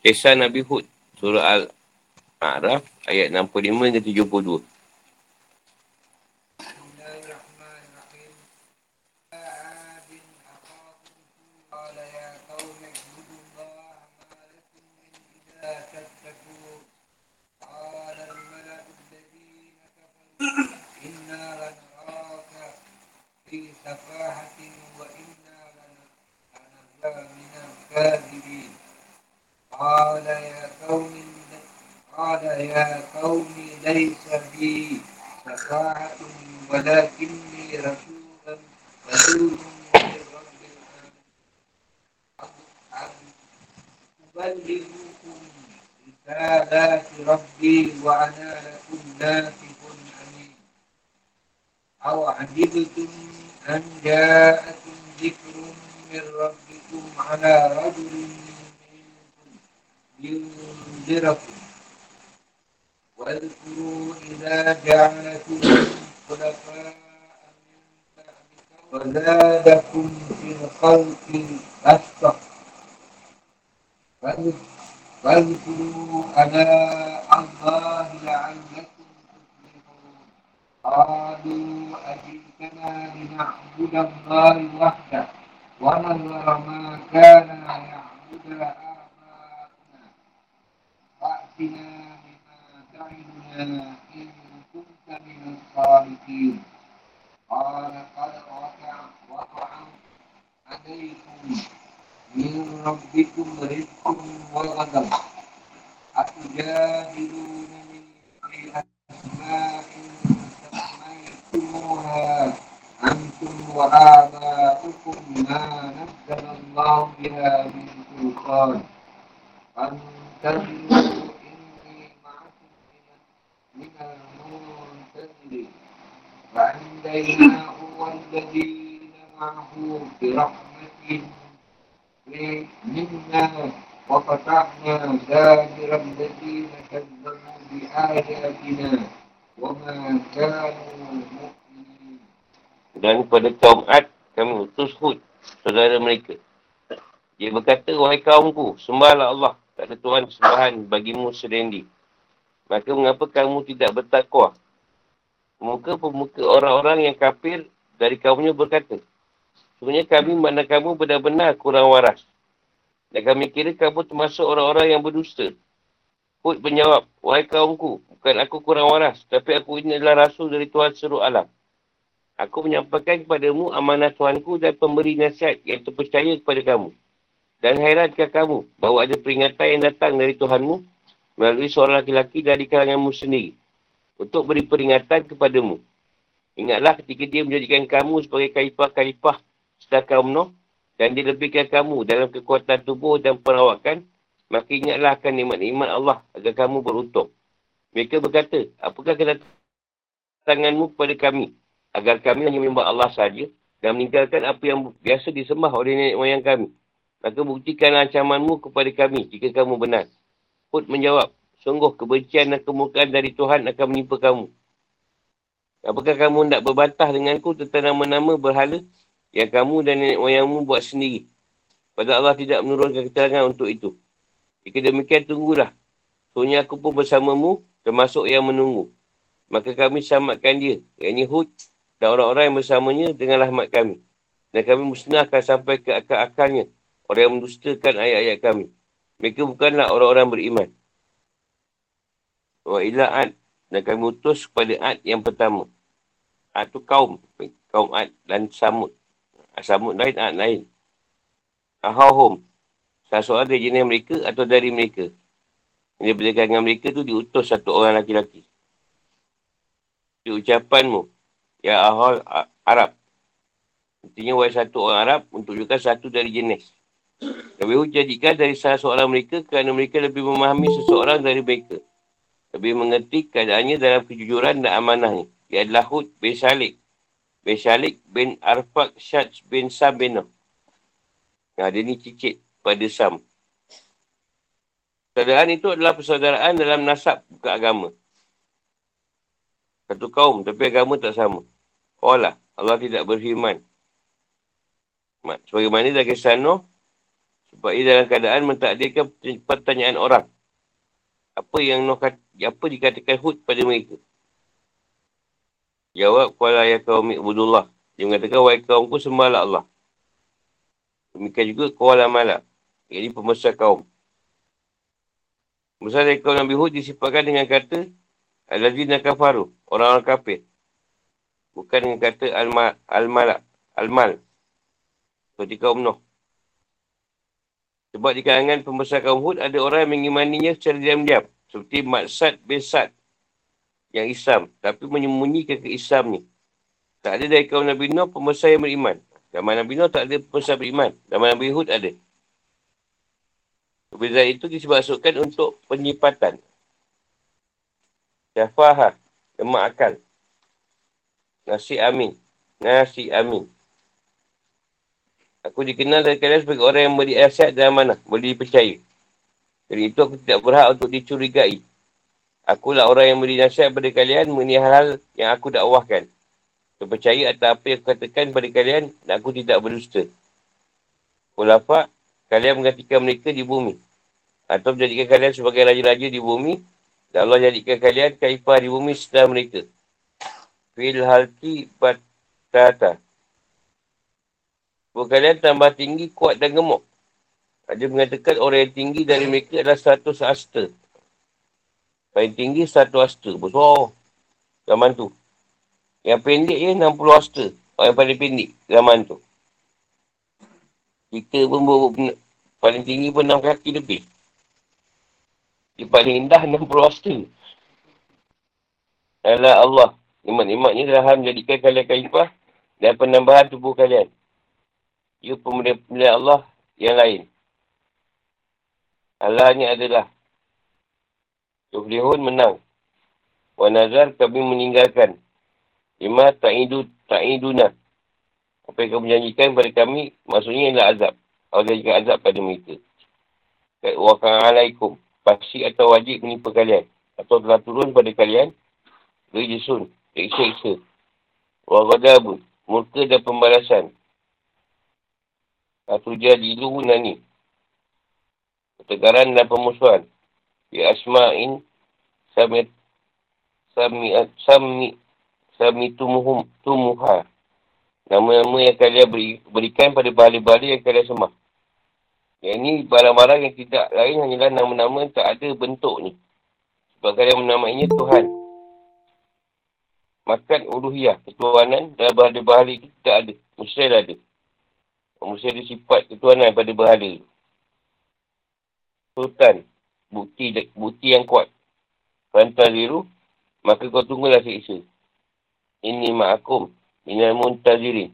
Kisah Nabi Hud, Surah Al-A'raf, ayat 65 hingga 72. Uh-huh. ya qawmi laysa bi sakhatun walakinni rasulun rasulun أبلغكم رسالات ربي وأنا لكم ناصح أمين أو عجبتم أن جاءكم ذكر من ربكم على رجل منكم ينذركم وَالْكُرُوا إِذَا جَعَلَكُمْ خُلَفَاءَ مِنْ بَعْدِ قَوْمٍ وَزَادَكُمْ فِي الْخَلْقِ بَسْطَةً فَاذْكُرُوا آلَاءَ اللَّهِ لَعَلَّكُمْ تُفْلِحُونَ قَالُوا أَجِئْتَنَا لِنَعْبُدَ اللَّهَ وَحْدَهُ وَنَذَرَ مَا كَانَ يَعْبُدُ آبَاؤُنَا فَأْتِنَا إن كنت من الصالحين قال قد وقع وقع عليكم من ربكم رزق وغضب أتجادلونني في أسماء سميتموها أنتم وآباؤكم ما نزل الله بها من سلطان. فانتظروا فأنجيناه والذين معه برحمة منا وفتحنا دابر الذين كذبوا بآياتنا وما كانوا مؤمنين Dan pada kaum Ad, kami utus Hud, saudara mereka. Dia berkata, wahai kaumku, sembahlah Allah. Tak ada Tuhan sembahan bagimu sedendi. Maka mengapa kamu tidak bertakwa? Pemuka-pemuka orang-orang yang kafir dari kaumnya berkata, Sebenarnya kami mana kamu benar-benar kurang waras. Dan kami kira kamu termasuk orang-orang yang berdusta. Hud menjawab, Wahai kaumku, bukan aku kurang waras, tapi aku ini adalah rasul dari Tuhan seluruh alam. Aku menyampaikan kepadamu amanah Tuhanku dan pemberi nasihat yang terpercaya kepada kamu. Dan hairankan kamu bahawa ada peringatan yang datang dari Tuhanmu melalui seorang lelaki dari kalanganmu sendiri untuk beri peringatan kepadamu. Ingatlah ketika dia menjadikan kamu sebagai kalifah-kalifah setelah kaum Nuh dan dilebihkan kamu dalam kekuatan tubuh dan perawakan, maka ingatlah akan nikmat-nikmat Allah agar kamu beruntung. Mereka berkata, apakah kedatanganmu kepada kami agar kami hanya menyembah Allah saja dan meninggalkan apa yang biasa disembah oleh nenek moyang kami. Maka buktikan ancamanmu kepada kami jika kamu benar. Hud menjawab, sungguh kebencian dan kemurkaan dari Tuhan akan menimpa kamu. Apakah kamu nak berbantah denganku tentang nama-nama berhala yang kamu dan nenek moyangmu buat sendiri. Pada Allah tidak menurunkan keterangan untuk itu. Jika demikian, tunggulah. Soalnya aku pun bersamamu, termasuk yang menunggu. Maka kami selamatkan dia, yakni Hud dan orang-orang yang bersamanya dengan rahmat kami. Dan kami musnahkan sampai ke akal-akalnya orang yang mendustakan ayat-ayat kami. Mereka bukanlah orang-orang beriman. Wa ila ad. Dan kami utus kepada ad yang pertama. Ad tu kaum. Kaum ad dan samud. Samud lain, anak lain. Ahahum. Salah seorang dari jenis mereka atau dari mereka. Dia berdekatan dengan mereka tu diutus satu orang laki-laki. Di ucapanmu. Ya ahal Arab. Intinya wahai satu orang Arab untuk juga satu dari jenis. Hud jadikan dari salah seorang mereka kerana mereka lebih memahami seseorang dari mereka. Lebih mengerti keadaannya dalam kejujuran dan amanahnya. Ia adalah Hud bin Salik. Bin Syalik bin Arfak Syad bin Sam bin Noh. Nah, dia ni cicit pada Sam. Persaudaraan itu adalah persaudaraan dalam nasab, bukan agama. Satu kaum, tapi agama tak sama. Allah, Allah tidak berfirman. Sebagaimana dah kisah Noh, sebab ia dalam keadaan mentakdirkan pertanyaan orang. Apa yang Noh apa dikatakan Hud pada mereka? Jawab kuala ya kaum ibudullah. Dia mengatakan, wahai kaumku sembahlah Allah. Demikian juga kuala malak. Ini pembesar kaum. Pembesar dari kaum Nabi Hud disifatkan dengan kata, Al-Lazina kafaru, orang-orang kafir. Bukan dengan kata al-malak, al-mal. Seperti kaum Nuh. Sebab di kalangan pembesar kaum Hud, ada orang yang mengimaninya secara diam-diam. Seperti Maksad bin Sad yang Islam, tapi menyembunyikan ke Islam ni. Tak ada dari kaum Nabi Nuh pembesar yang beriman. Zaman Nabi Nuh tak ada pembesar beriman. Zaman Nabi Hud ada. Perbezaan itu disebabkan untuk penyipatan. Syafahah, lemak akal. Nasi amin. Nasi amin. Aku dikenal dari kalian sebagai orang yang beri asyad dan mana. Boleh dipercaya. Jadi itu aku tidak berhak untuk dicurigai. Akulah orang yang beri nasihat kepada kalian mengenai hal-hal yang aku dakwahkan. Percaya atas apa yang aku katakan kepada kalian dan aku tidak berdusta. Ulafak, kalian menggantikan mereka di bumi. Atau menjadikan kalian sebagai raja-raja di bumi. Dan Allah jadikan kalian kaifah di bumi setelah mereka. Fil halki batata. Bukan kalian tambah tinggi, kuat dan gemuk. Ada mengatakan orang yang tinggi dari mereka adalah satu asta. Paling tinggi satu asta. Besar. Zaman tu. Yang pendek je 60 asta. Orang yang paling pendek zaman tu. Kita pun paling tinggi pun 6 kaki lebih. Dia paling indah 60 asta. Adalah Allah. Iman-iman ni telah menjadikan kalian kaifah dan penambahan tubuh kalian. Ia pemulihan Allah yang lain. Allah ni adalah Tuflihun menang. Wa nazar kami meninggalkan. Ima ta'idu ta'iduna. Apa yang kamu janjikan kepada kami, maksudnya ialah azab. Allah janjikan azab pada mereka. Wa alaikum. Pasti atau wajib menimpa kalian. Atau telah turun pada kalian. Rijisun. Iksa-iksa. Wa ghadabun. Murka dan pembalasan. Atau jadi dulu nani. Ketegaran dan pemusuhan. Ya asma'in samit sami sami sami tumuhum tumuha Nama-nama yang kalian beri, berikan pada bala-bala yang kalian semah. Yang ini barang-barang yang tidak lain hanyalah nama-nama yang tak ada bentuk ni. Sebab kalian menamainya Tuhan. Makan uluhiyah, ketuhanan dan bahala-bahala itu ada. Mesti ada. Mesti ada sifat ketuhanan pada bahala Sultan. Bukti bukti yang kuat. Pantai biru, maka kau tunggulah siksa. Ini ma'akum minal muntazirin.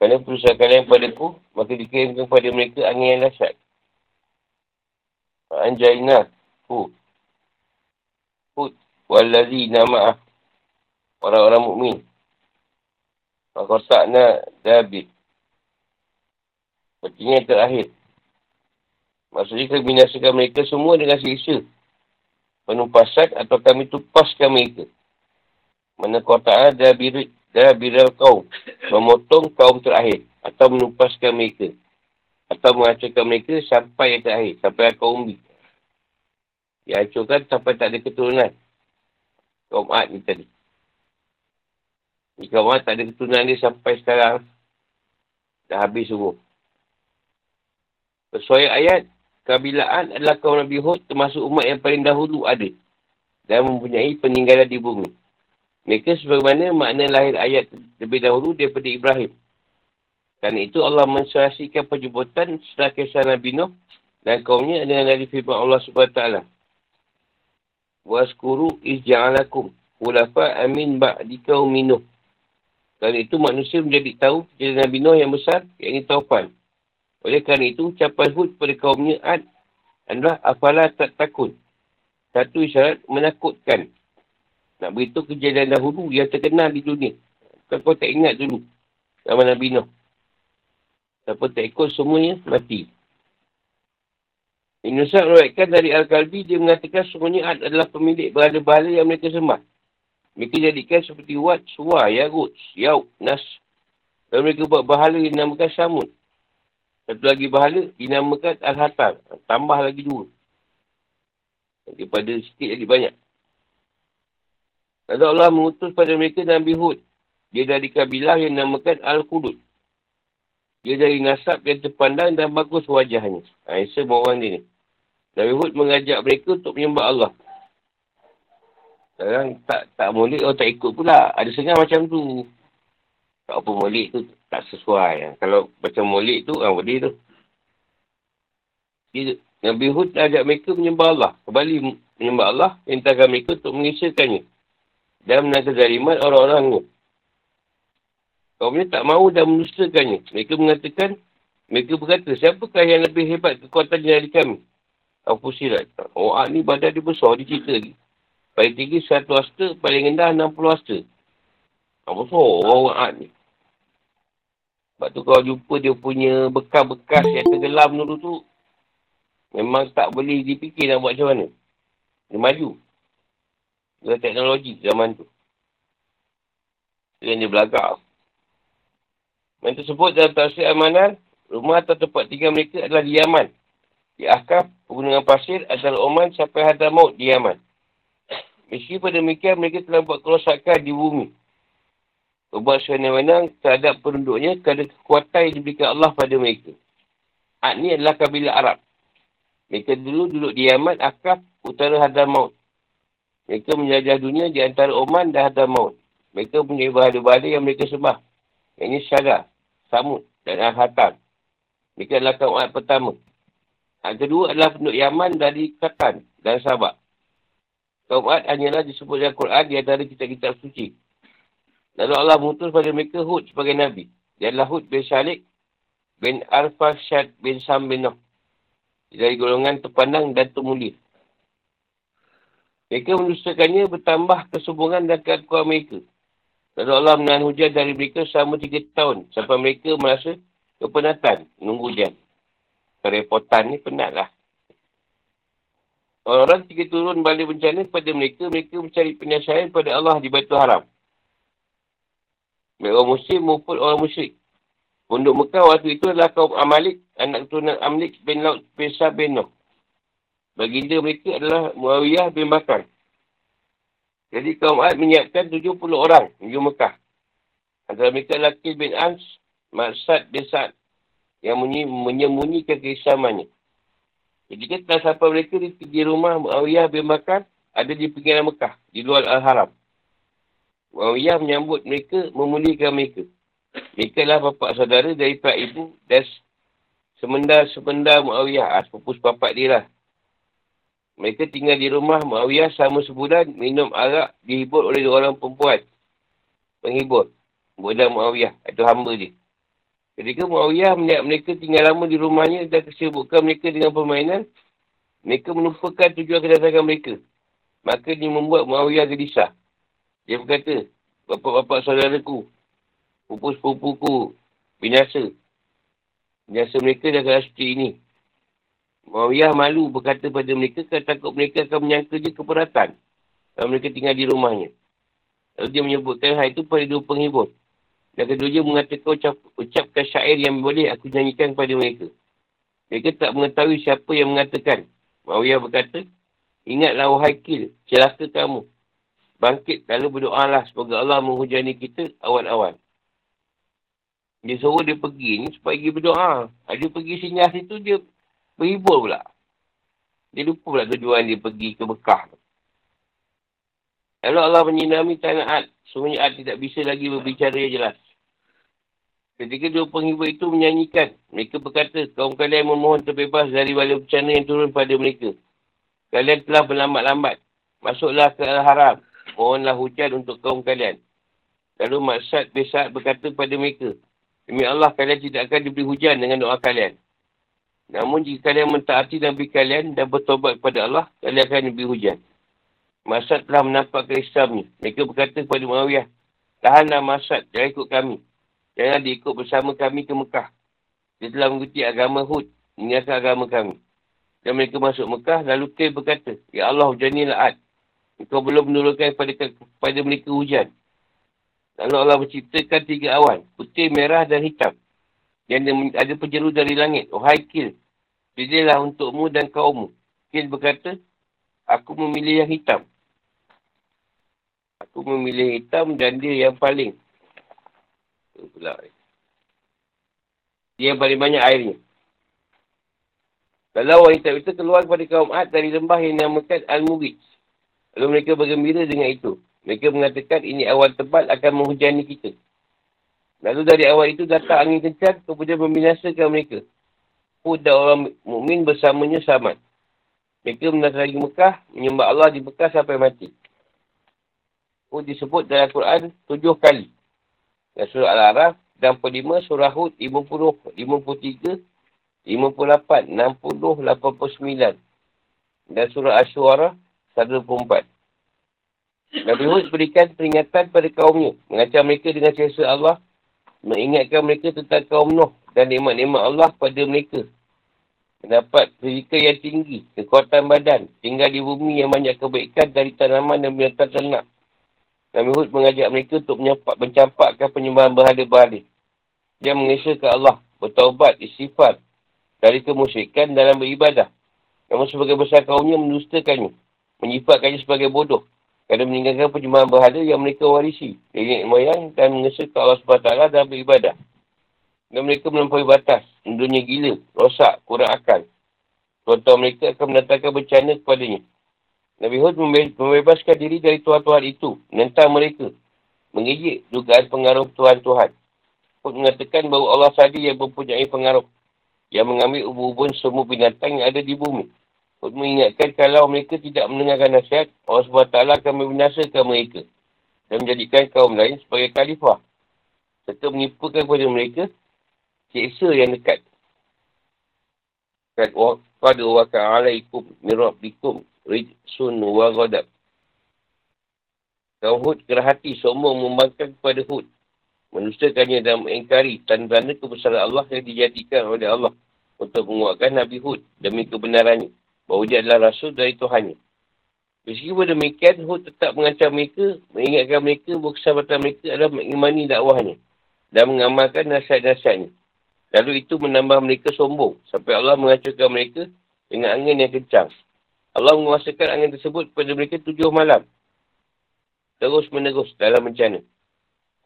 Kerana perusahaan kalian padaku, maka dikirimkan kepada mereka angin yang lasyat. Anjaina hu. Hud walazi nama'ah. Orang-orang mukmin. Makosakna dabit. Sepertinya yang terakhir. Maksudnya kami binasakan mereka semua dengan siksa. Penumpasan atau kami tupaskan mereka. Mana dabirit dan bila kau memotong kaum terakhir atau menupaskan mereka atau menghancurkan mereka sampai yang terakhir, sampai kaum umbi. Dia hancurkan sampai tak ada keturunan. Kaum Ad ni tadi. Jika orang tak ada keturunan dia sampai sekarang, dah habis semua. Sesuai ayat, kabilaan adalah kaum Nabi Hud termasuk umat yang paling dahulu ada dan mempunyai peninggalan di bumi. Mereka sebagaimana makna lahir ayat lebih dahulu daripada Ibrahim. Dan itu Allah mensuasikan penyebutan setelah kisah Nabi Nuh dan kaumnya dengan dari firman Allah SWT. Waskuru izja'alakum ulafa amin ba'dika uminuh. Dan itu manusia menjadi tahu jadi Nabi Nuh yang besar, yang ini taufan. Oleh kerana itu, ucapan Hud pada kaumnya Ad adalah apalah tak takut. Satu isyarat menakutkan nak beritahu kejadian dahulu yang terkenal di dunia. Kalau kau tak ingat dulu. Zaman Nabi Nuh. Siapa tak ikut semuanya, mati. Ibn meruatkan dari Al-Qalbi, dia mengatakan semuanya adalah pemilik bahala-bahala yang mereka sembah. Mereka jadikan seperti Wat, Suwa, Yarut, Yauk, Nas. Dan mereka buat bahala yang dinamakan Samud. Satu lagi bahala dinamakan Al-Hatar. Tambah lagi dua. Daripada sikit jadi banyak. Lalu Allah mengutus pada mereka Nabi Hud. Dia dari kabilah yang namakan Al-Qudud. Dia dari nasab yang terpandang dan bagus wajahnya. Ha, semua orang dia ni. Nabi Hud mengajak mereka untuk menyembah Allah. Sekarang tak tak molek atau tak ikut pula. Ada setengah macam tu. Tak apa molek tu tak sesuai. Kalau macam molek tu, ah, boleh tu. Dia, Nabi Hud ajak mereka menyembah Allah. Kembali menyembah Allah, mintakan mereka untuk mengisahkannya dan menangkan zaliman orang-orang ni. Kaum ni tak mahu dan menustakannya. Mereka mengatakan, mereka berkata, siapakah yang lebih hebat kekuatan dari kami? Apa sirat? Oh, ah, ni badan dia besar, dia cerita lagi. Paling tinggi satu hasta, paling rendah 60 hasta. Apa besar orang ah, ni. Sebab tu kalau jumpa dia punya bekas-bekas yang tenggelam dulu tu, memang tak boleh dipikir nak buat macam mana. Dia maju. dengan teknologi zaman tu. Dia belagak. Yang tersebut dalam tafsir amanan, rumah atau tempat tinggal mereka adalah di Yaman. Di Akaf, pegunungan pasir adalah Oman sampai Hadramaut di Yaman. Meski pada demikian, mereka telah buat kerosakan di bumi. Berbuat sewenang-wenang terhadap penduduknya kerana kekuatan yang diberikan Allah pada mereka. Ad ni adalah kabilah Arab. Mereka dulu duduk di Yaman, Akaf, utara Hadramaut. Mereka menjajah dunia di antara Oman dan Hadramaut. Mereka punya bahagia-bahagia yang mereka sembah. Ini Syara, Samud dan Al-Hatan. Mereka adalah kaum Ad pertama. Yang kedua adalah penduduk Yaman dari Katan dan Sabak. Kaum Ad hanyalah disebut dalam Quran di antara kitab-kitab suci. Lalu Allah mengutus pada mereka Hud sebagai Nabi. Dia adalah Hud bin Shalik bin Arfashad bin Sam bin Nuh dari golongan terpandang dan termulia. Mereka mendustakannya bertambah kesombongan dan keakuan mereka. Lalu Allah menahan hujan dari mereka selama tiga tahun sampai mereka merasa kepenatan menunggu hujan. Kerepotan ni penat lah. Orang-orang tiga turun balik bencana kepada mereka, mereka mencari penyelesaian pada Allah di Baitul Haram. Baik orang muslim maupun orang musyrik. Pondok Mekah waktu itu adalah kaum Amalik, anak keturunan Amlik bin Laut Sah bin Nuh. Baginda mereka adalah Muawiyah bin Bakar. Jadi kaum Ad menyiapkan 70 orang menuju Mekah. Antara mereka lelaki bin Ans, Marsad bin Sa'ad yang menyembunyikan keislamannya. Ketika telah sampai mereka di, di rumah Muawiyah bin Bakar, ada di pinggiran Mekah, di luar Al-Haram. Muawiyah menyambut mereka, memuliakan mereka. Mereka adalah bapa saudara dari pak ibu dan semenda-semenda Muawiyah. Ah, sepupu sepapak dia lah. Mereka tinggal di rumah Muawiyah selama sebulan minum arak dihibur oleh orang perempuan. Penghibur. Budak Muawiyah. Itu hamba dia. Ketika Muawiyah melihat mereka tinggal lama di rumahnya dan kesibukkan mereka dengan permainan, mereka melupakan tujuan kedatangan mereka. Maka dia membuat Muawiyah gelisah. Dia berkata, Bapak-bapak saudaraku, sepupu-sepupuku binasa. Binasa mereka kena seperti ini. Muawiyah malu berkata pada mereka kerana takut mereka akan menyangka dia keperatan. Kalau mereka tinggal di rumahnya. Lalu dia menyebutkan hal itu pada dua penghibur. Dan kedua dia mengatakan ucap, ucapkan syair yang boleh aku nyanyikan kepada mereka. Mereka tak mengetahui siapa yang mengatakan. Muawiyah berkata, Ingatlah wahai kil, celaka kamu. Bangkit lalu berdoalah semoga Allah menghujani kita awal-awal. Dia suruh dia pergi ni supaya dia berdoa. Dia pergi sini situ dia berhibur pula. Dia lupa pula tujuan dia pergi ke Bekah. Lalu Allah menyinami tanah Ad. Semuanya Ad tidak bisa lagi berbicara yang jelas. Ketika dua penghibur itu menyanyikan, mereka berkata, kaum kalian memohon terbebas dari bala bencana yang turun pada mereka. Kalian telah berlambat-lambat. Masuklah ke Al-Haram. Mohonlah hujan untuk kaum kalian. Lalu Maksad Besar berkata kepada mereka, Demi Allah, kalian tidak akan diberi hujan dengan doa kalian. Namun jika kalian mentaati Nabi kalian dan bertobat kepada Allah, kalian akan diberi hujan. Masad telah menampakkan Islamnya. Mereka berkata kepada Muawiyah, Tahanlah Masad, jangan ikut kami. Jangan diikut bersama kami ke Mekah. Dia telah mengikuti agama Hud, meninggalkan agama kami. Dan mereka masuk Mekah, lalu Kay berkata, Ya Allah, hujanilah Ad. Engkau belum menurunkan kepada, kepada mereka hujan. Lalu Allah menciptakan tiga awan. Putih, merah dan hitam. Yang ada penjeru dari langit. Oh hai Kil. Pilihlah untukmu dan kaummu. Kil berkata, aku memilih yang hitam. Aku memilih hitam dan dia yang paling. Dia yang paling banyak airnya. Kalau wanita itu keluar kepada kaum Ad dari lembah yang dinamakan Al-Murid. Lalu mereka bergembira dengan itu. Mereka mengatakan ini awan tebal akan menghujani kita. Lalu dari awal itu datang angin kencang kemudian membinasakan mereka. Hud dan orang mukmin bersamanya sama. Mereka mendatangi Mekah, menyembah Allah di Mekah sampai mati. Hud disebut dalam Al-Quran tujuh kali. Dan surah Al-Araf, 65, surah Hud, 50, 53, 58, 60, 89. Dan surah Ash-Shuara, 124. Nabi Hud berikan peringatan pada kaumnya. Mengacau mereka dengan selesa Allah. Mengingatkan mereka tentang kaum Nuh dan nikmat-nikmat Allah pada mereka. mendapat fizikal yang tinggi, kekuatan badan, tinggal di bumi yang banyak kebaikan dari tanaman dan binatang ternak. Nabi Hud mengajak mereka untuk menyampak, mencampakkan penyembahan berhala-berhala. Dia mengesahkan Allah, bertaubat, istighfar dari kemusyrikan dalam beribadah. Namun sebagai besar kaumnya mendustakannya, menyifatkannya sebagai bodoh kerana meninggalkan penyembahan berhala yang mereka warisi dari moyang dan mengesahkan Allah SWT dalam beribadah. Dan mereka melampaui batas, dunia gila, rosak, kurang akal. Tuan-tuan mereka akan mendatangkan bencana kepadanya. Nabi Hud membebaskan diri dari Tuhan-Tuhan itu, menentang mereka, mengejek dugaan pengaruh Tuhan-Tuhan. Hud mengatakan bahawa Allah sahaja yang mempunyai pengaruh, yang mengambil ubun-ubun semua binatang yang ada di bumi. Hud mengingatkan kalau mereka tidak mendengarkan nasihat, Allah SWT akan membinasakan mereka dan menjadikan kaum lain sebagai khalifah. Serta menipukan kepada mereka siksa yang dekat. Kat waqad wa ka'alaikum mirabbikum rijsun wa ghadab. Kaum Hud kerah hati sombong membangkang kepada Hud. Menustakannya dan mengingkari tanda-tanda kebesaran Allah yang dijadikan oleh Allah untuk menguatkan Nabi Hud demi kebenarannya. Bahawa dia adalah Rasul dari Tuhannya. Meskipun demikian, Hud tetap mengancam mereka, mengingatkan mereka bahawa kesahabatan mereka adalah mengimani dakwahnya dan mengamalkan nasihat-nasihatnya. Lalu itu menambah mereka sombong sampai Allah mengacurkan mereka dengan angin yang kencang. Allah menguasakan angin tersebut kepada mereka tujuh malam. Terus menerus dalam bencana.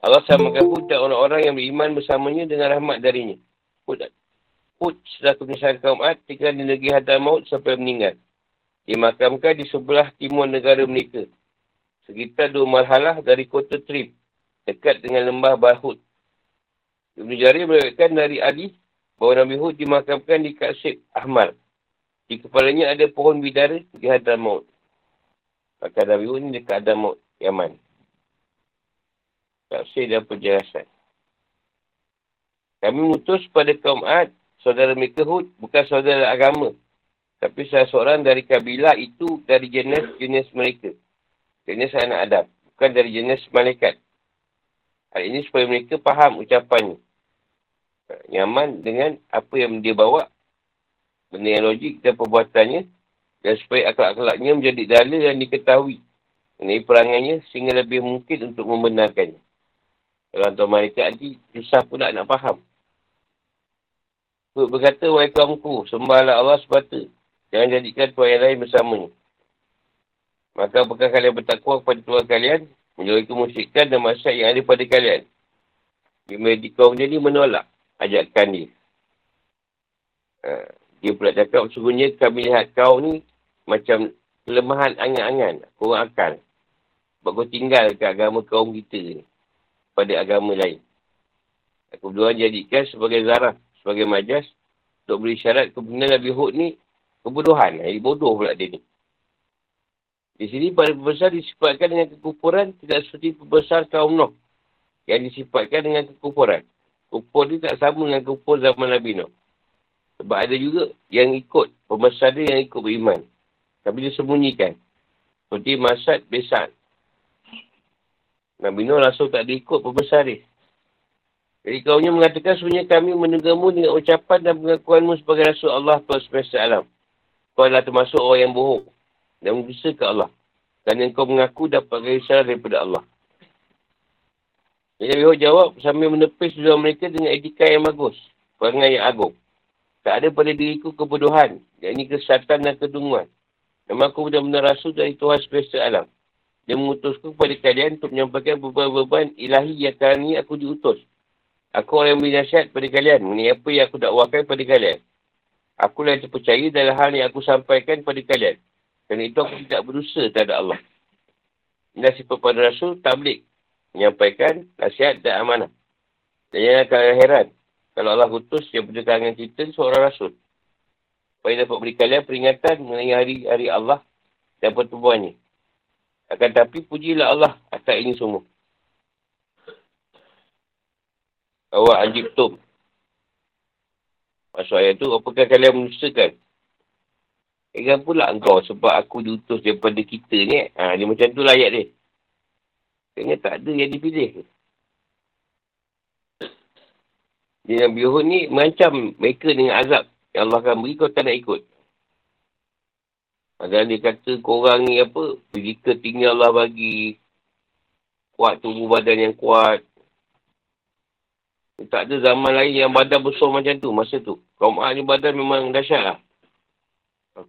Allah samakan dan orang-orang yang beriman bersamanya dengan rahmat darinya. Hud, Hud setelah kebenaran kaum Ad tinggal di negeri Hadar Maut sampai meninggal. Dimakamkan di sebelah timur negara mereka. Sekitar dua marhalah dari kota Trip. Dekat dengan lembah Bahud. Ibn Jari meriwayatkan dari Ali bahawa Nabi Hud dimakamkan di Katsib Ahmar. Di kepalanya ada pohon bidara di hadar maut. Maka Nabi Hud ni dekat hadar maut, Yaman. Tafsir dan penjelasan. Kami mutus pada kaum Ad, saudara mereka Hud, bukan saudara agama. Tapi salah seorang dari kabilah itu dari jenis-jenis mereka. Jenis anak Adam. Bukan dari jenis malaikat. Hal ini supaya mereka faham ucapannya. Nyaman dengan apa yang dia bawa benda yang logik dan perbuatannya dan supaya akhlak-akhlaknya menjadi dalil yang diketahui mengenai perangannya sehingga lebih mungkin untuk membenarkannya. Kalau tuan mereka lagi susah pula nak faham. Kut berkata, wahai kaumku, sembahlah Allah sepatu. Jangan jadikan Tuhan yang lain bersamanya. Maka apakah kalian bertakwa kepada Tuhan kalian, menjauhi kemusyikan dan masyarakat yang ada pada kalian. Bila di kaum jadi menolak ajakan dia. Ha. Dia pula cakap, sesungguhnya kami lihat kau ni macam kelemahan angan-angan, kurang akal. Sebab kau tinggal ke agama kaum kita ni, pada agama lain. Aku berdua jadikan sebagai zarah, sebagai majas, untuk beri syarat kebenaran Nabi Hud ni, kebodohan. Jadi bodoh pula dia ni. Di sini para pembesar disifatkan dengan kekufuran tidak seperti pembesar kaum Nuh yang disifatkan dengan kekufuran. Kufur ni tak sama dengan kufur zaman Nabi Nuh. Sebab ada juga yang ikut, pembesar dia yang ikut beriman. Tapi dia sembunyikan. Seperti Masad Besar. Nabi Nuh langsung tak diikut pembesar dia. Jadi kaumnya mengatakan sebenarnya kami menunggamu dengan ucapan dan pengakuanmu sebagai Rasul Allah alam. Kau adalah termasuk orang yang bohong dan mengusa ke Allah. Dan yang kau mengaku dapat garisah daripada Allah. Jadi Nabi jawab sambil menepis dua mereka dengan etika yang bagus. Perangai yang agung. Tak ada pada diriku kebodohan. Yang ini kesatan dan kedunguan. Memang aku benar-benar rasul dari Tuhan semesta alam. Dia mengutusku kepada kalian untuk menyampaikan beban-beban ilahi yang kali aku diutus. Aku orang yang beri nasihat kepada kalian mengenai apa yang aku dakwahkan kepada kalian. Aku yang terpercaya dalam hal yang aku sampaikan kepada kalian. Dan itu aku tidak berusaha terhadap Allah. Ini sifat pada Rasul, tablik. Menyampaikan nasihat dan amanah. Dan yang akan heran. Kalau Allah utus yang punya kalangan kita seorang rasul. Supaya dapat beri kalian peringatan mengenai hari-hari Allah dan pertumbuhannya. Akan tapi pujilah Allah atas ini semua. Awak anjib tum. Maksud ayat tu, apakah kalian menusakan? Ingat pula engkau sebab aku diutus daripada kita ni. Ha, dia macam tu lah ayat dia. Kayaknya tak ada yang dipilih. Dia Nabi Hud ni mengancam mereka dengan azab yang Allah akan beri, kau tak nak ikut. Ada dia kata korang ni apa, fizikal tinggi Allah bagi, kuat tubuh badan yang kuat. Tak ada zaman lain yang badan besar macam tu, masa tu. Kaum A ni badan memang dahsyat lah.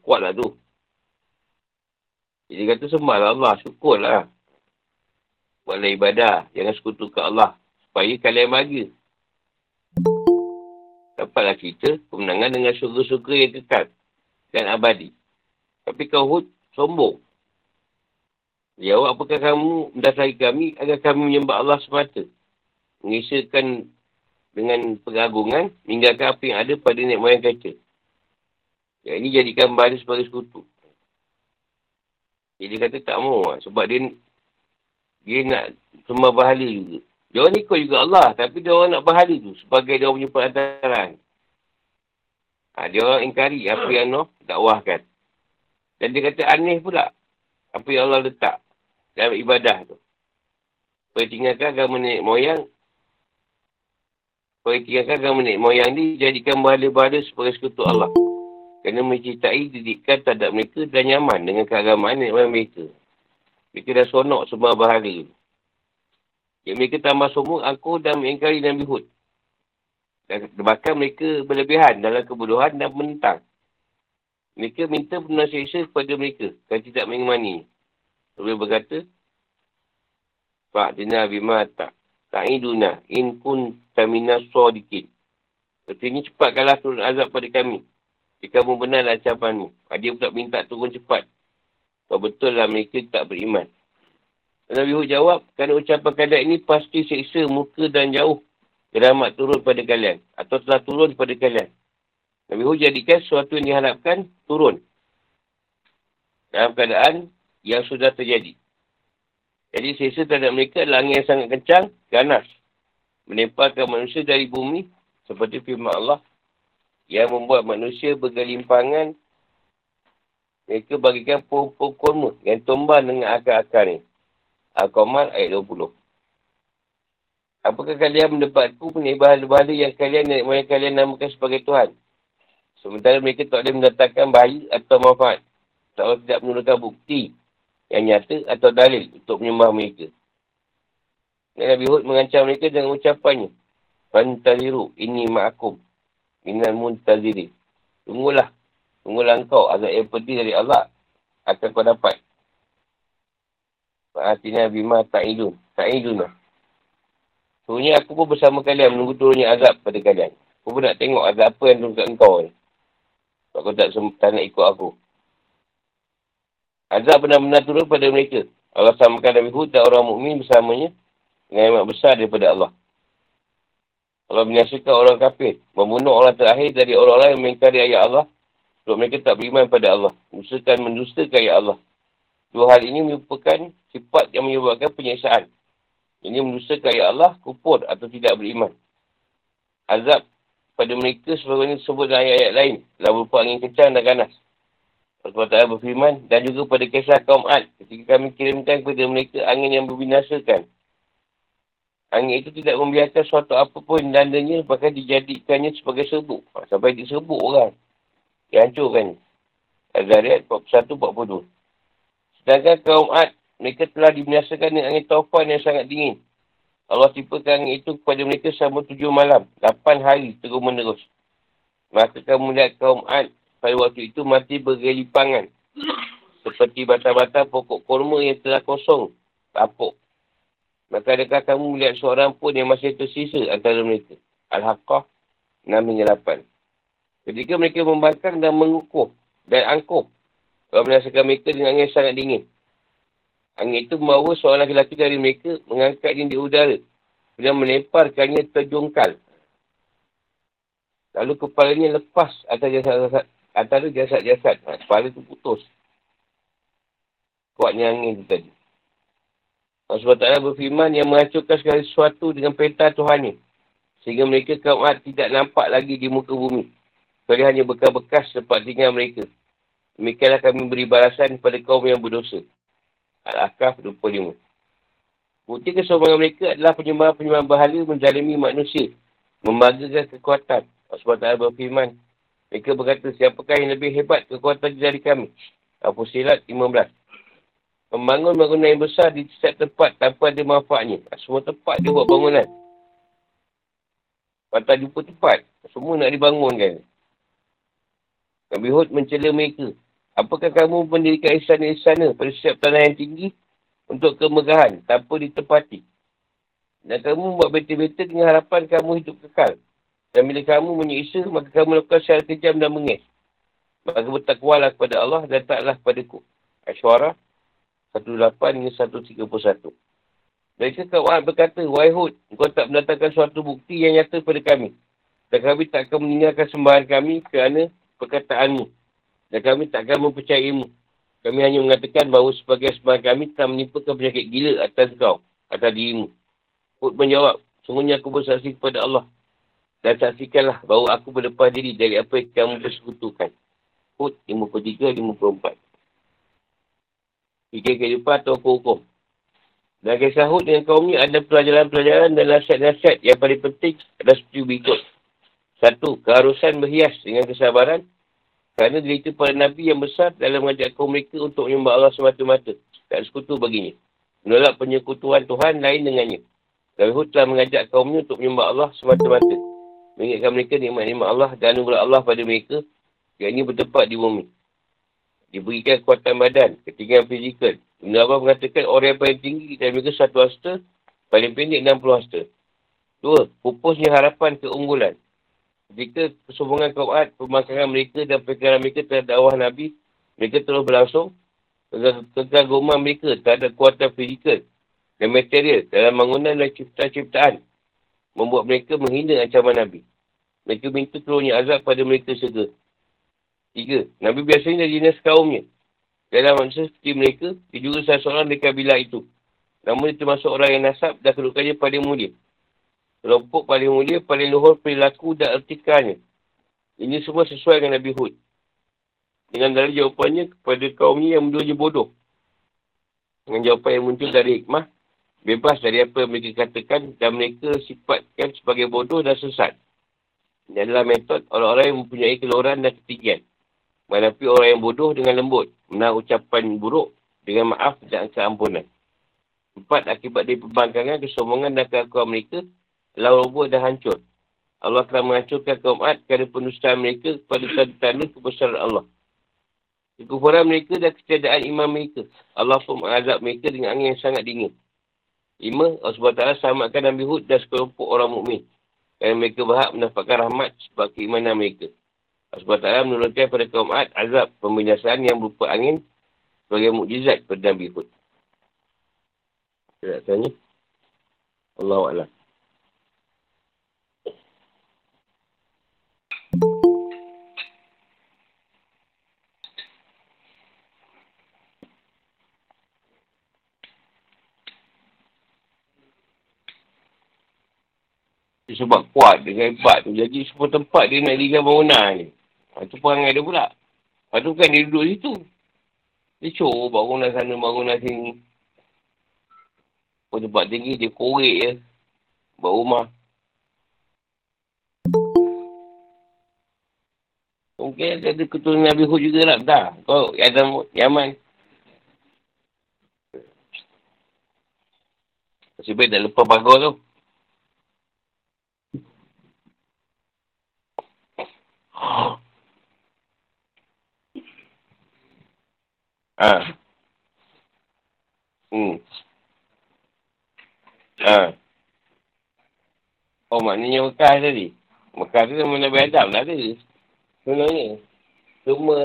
Kuat lah tu. Jadi kata sembah lah Allah, syukur lah. Buatlah ibadah, jangan sekutukan Allah. Supaya kalian bahagia. Dapatlah cerita kemenangan dengan syurga-syurga yang kekal dan abadi. Tapi kau hud sombong. Jawab apakah kamu mendasari kami agar kami menyembah Allah semata. Mengisahkan dengan pengagungan meninggalkan apa yang ada pada nenek moyang kita. Yang ini jadikan baris sebagai sekutu. Jadi dia kata tak mau lah. Sebab dia dia nak sembah bahala juga. Dia orang ikut juga Allah. Tapi dia orang nak bahala tu. Sebagai dia orang punya perantaran. Ha, dia orang ingkari apa yang Allah dakwahkan. Dan dia kata aneh pula. Apa yang Allah letak dalam ibadah tu. Supaya tinggalkan agama nenek moyang. Supaya tinggalkan agama nenek moyang ni. Jadikan bahala-bahala sebagai sekutu Allah. Kerana mencintai didikan terhadap mereka dan nyaman dengan keagamaan nenek moyang mereka. Mereka dah sonok semua bahala. Yang mereka tambah sombong, aku dan mengingkari Nabi Hud. Dan bahkan mereka berlebihan dalam kebodohan dan menentang. Mereka minta penasihat kepada mereka kalau tidak mengimani. Mereka berkata, Pak Dina Bima tak ta'iduna in kun tamina sodikin. Artinya cepatkanlah turun azab pada kami. Jika kamu benar ancamanmu. Dia pula minta turun cepat. Kau betul lah mereka tak beriman. Nabi Hud jawab, kerana ucapan kalian ini pasti seksa muka dan jauh keramat turun pada kalian. Atau telah turun pada kalian. Nabi Hud jadikan sesuatu yang diharapkan turun. Dalam keadaan yang sudah terjadi. Jadi seksa terhadap mereka adalah angin yang sangat kencang, ganas. Menempatkan manusia dari bumi seperti firman Allah yang membuat manusia bergelimpangan mereka bagikan pohon-pohon kurma yang tumbang dengan akar-akar ni. Al-Qamar ayat 20. Apakah kalian mendapatku punya bahan-bahan yang kalian dan moyang kalian namakan sebagai Tuhan? Sementara mereka tak boleh mendatangkan bahaya atau manfaat. Tak boleh tidak menurunkan bukti yang nyata atau dalil untuk menyembah mereka. Dan Nabi Hud mengancam mereka dengan ucapannya. Fantaziru ini ma'akum. Minal muntaziri. Tunggulah Tunggulah engkau azab yang pedih dari Allah akan kau dapat. Fa'atina bima ta'idun. Ta'idun lah. Sebenarnya aku pun bersama kalian menunggu turunnya azab pada kalian. Aku pun nak tengok azab apa yang turun kat engkau ni. Sebab kau tak, tak nak ikut aku. Azab benar-benar turun pada mereka. Allah samakan Nabi Hud dan orang mukmin bersamanya dengan yang besar daripada Allah. Allah menyaksikan orang kafir. Membunuh orang terakhir dari orang-orang yang mengingkari ayat Allah sebab mereka tak beriman pada Allah. Mendustakan mendustakan ya Allah. Dua hal ini merupakan sifat yang menyebabkan penyiksaan. Ini mendustakan ya Allah, kupur atau tidak beriman. Azab pada mereka sebagaimana disebut dalam ayat-ayat lain. Telah berupa angin kencang dan ganas. Tak berfirman. Dan juga pada kisah kaum Ad. Ketika kami kirimkan kepada mereka angin yang berbinasakan. Angin itu tidak membiarkan suatu apapun dandanya bahkan dijadikannya sebagai serbuk. Sampai diserbuk orang. Dihancurkan. Az-Zariyat 41-42. Sedangkan kaum Ad, mereka telah dibinasakan dengan angin taufan yang sangat dingin. Allah tipakan angin itu kepada mereka selama tujuh malam. Lapan hari terus menerus. Maka kamu melihat kaum Ad pada waktu itu mati bergelipangan. Seperti bata-bata pokok korma yang telah kosong. Tapuk. Maka adakah kamu melihat seorang pun yang masih tersisa antara mereka? Al-Haqqah 6 hingga 8. Ketika mereka membangkang dan mengukuh dan angkuh. Kalau merasakan mereka dengan angin sangat dingin. Angin itu membawa seorang lelaki dari mereka mengangkatnya di udara. Dan melemparkannya terjungkal. Lalu kepalanya lepas atas jasad, antara jasad-jasad. Ha, kepala itu putus. Kuatnya angin itu tadi. Allah SWT berfirman yang menghancurkan segala sesuatu dengan perintah Tuhan Sehingga mereka kaum tidak nampak lagi di muka bumi. Kecuali hanya bekas-bekas tempat tinggal mereka. Demikianlah kami beri balasan kepada kaum yang berdosa. Al-Ahqaf 25. Bukti kesombongan mereka adalah penyembahan-penyembahan bahala menzalimi manusia. Membanggakan kekuatan. Sebab tak berfirman. Mereka berkata, siapakah yang lebih hebat kekuatan dari kami? Abu Silat 15. Membangun bangunan yang besar di setiap tempat tanpa ada manfaatnya. Semua tempat dia buat bangunan. Patah jumpa tempat. Semua nak dibangunkan. Nabi Hud mencela mereka. Apakah kamu mendirikan istana-istana pada setiap tanah yang tinggi untuk kemegahan tanpa ditepati? Dan kamu membuat betul-betul dengan harapan kamu hidup kekal. Dan bila kamu menyiksa, maka kamu lakukan secara kejam dan mengis. Maka bertakwalah kepada Allah dan taklah ku. Asyara 18 hingga 131. Mereka kawan berkata, Wahai Hud, kau tak mendatangkan suatu bukti yang nyata pada kami. Dan kami tak akan meninggalkan sembahan kami kerana perkataanmu. Dan kami tak akan mempercayaimu. Kami hanya mengatakan bahawa sebagai sembahan kami telah menimpakan penyakit gila atas kau, atas dirimu. Hud menjawab, sungguhnya aku bersaksi kepada Allah. Dan saksikanlah bahawa aku berlepas diri dari apa yang kamu bersekutukan. Hud 53-54. Fikir kehidupan atau hukum. Dan kisah Hud dengan kaum ni ada pelajaran-pelajaran dan nasihat-nasihat yang paling penting adalah setuju berikut. Satu, keharusan berhias dengan kesabaran kerana derita para Nabi yang besar dalam mengajak kaum mereka untuk menyembah Allah semata-mata. Tak sekutu baginya. Menolak penyekutuan Tuhan lain dengannya. Dan Hud telah mengajak kaumnya untuk menyembah Allah semata-mata. Mengingatkan mereka nikmat-nikmat Allah dan anugerah Allah pada mereka yang ini bertempat di bumi. Diberikan kekuatan badan, ketinggian fizikal. Ibn Abbas mengatakan orang yang paling tinggi dan mereka satu hasta, paling pendek 60 hasta. Dua, pupusnya harapan keunggulan. Ketika kesombongan kaum Ad, pemakaran mereka dan perkara mereka terhadap dakwah Nabi, mereka terus berlangsung. Kekaguman mereka terhadap kuatan fizikal dan material dalam bangunan dan ciptaan-ciptaan membuat mereka menghina ancaman Nabi. Mereka minta turunnya azab pada mereka segera. Tiga, Nabi biasanya dari jenis kaumnya. Dalam manusia seperti mereka, dia juga salah seorang dari kabilah itu. Namun dia termasuk orang yang nasab dan kedudukannya paling mulia. Kelompok paling mulia, paling luhur perilaku dan artikelnya. Ini semua sesuai dengan Nabi Hud. Dengan dari jawapannya kepada kaum ini yang menduanya bodoh. Dengan jawapan yang muncul dari hikmah, bebas dari apa yang mereka katakan dan mereka sifatkan sebagai bodoh dan sesat. Ini adalah metod orang-orang yang mempunyai keluaran dan ketinggian. Menghadapi orang yang bodoh dengan lembut. Menahan ucapan buruk dengan maaf dan keampunan. Empat, akibat dari pembangkangan, kesombongan dan keakuan mereka, telah roboh dan hancur. Allah telah menghancurkan kaum Ad kerana penustaan mereka kepada tanda-tanda kebesaran Allah. Kekufuran mereka dan ketiadaan iman mereka. Allah pun mengazab mereka dengan angin yang sangat dingin. Lima, Allah SWT selamatkan Nabi Hud dan sekelompok orang mukmin Kerana mereka berhak mendapatkan rahmat sebab keimanan mereka. Allah SWT menurunkan pada kaum Ad azab pembinasaan yang berupa angin sebagai mukjizat pada Nabi Hud. Nak tanya. Allah Sebab kuat dengan hebat tu. Jadi semua tempat dia nak dirikan bangunan ni. Itu ha, perangai dia pula. Lepas tu kan dia duduk situ. Dia cor bangunan sana, bangunan sini. Pun tempat tinggi dia korek je. Buat rumah. Mungkin ada keturunan Nabi Hud juga lah. Tak. Kau Adam Yaman. Masih baik tak lepas pagar tu. Ha. Hmm. Ha. Oh, maknanya Mekah tadi. Mekah tu sama Nabi Adam lah tu. Sebenarnya. Cuma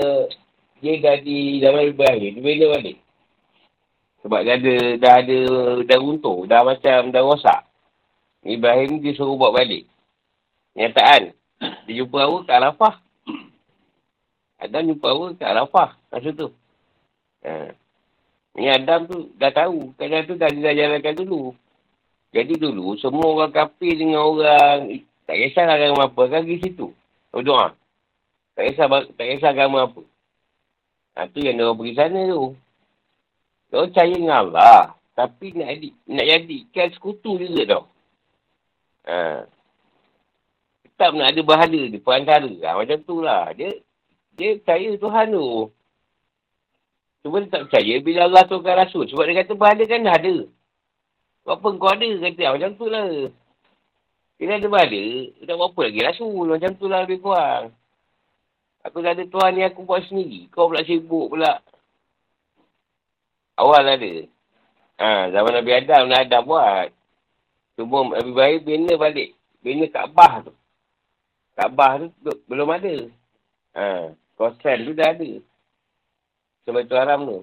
dia jadi zaman Ibrahim. Dia bila balik. Sebab dia ada, dah ada, dah runtuh. Dah macam, dah rosak. Ibrahim dia suruh buat balik. Nyataan. Dia jumpa awak kat Arafah. Adam jumpa awak kat Arafah. Masa tu. Ha. Ni Adam tu dah tahu. Kadang tu dah dia jalankan dulu. Jadi dulu semua orang kafir dengan orang tak kisah agama apa kan di situ. Berdoa. Tak kisah tak kisah agama apa. Ha, tu yang orang pergi sana tu. Dia percaya dengan Allah. Tapi nak, edi, nak jadikan sekutu juga tau. Ha. Tetap nak ada bahala di perantara. Ha, macam tu lah. Dia, dia percaya Tuhan tu. Cuma dia tak percaya bila Allah turunkan Rasul. Sebab dia kata bahala kan ada. Apa kau ada? Kata, ha, macam tu lah. Bila ada bahala, tak apa lagi Rasul. Macam tu lah lebih kurang. Aku dah ada Tuhan ni aku buat sendiri. Kau pula sibuk pula. Awal ada. Ha, zaman Nabi Adam, Nabi Adam buat. Cuma lebih baik bina balik. Bina Kaabah tu. Kaabah tu belum ada. Ha, kosan tu dah ada. Sebab tu haram tu.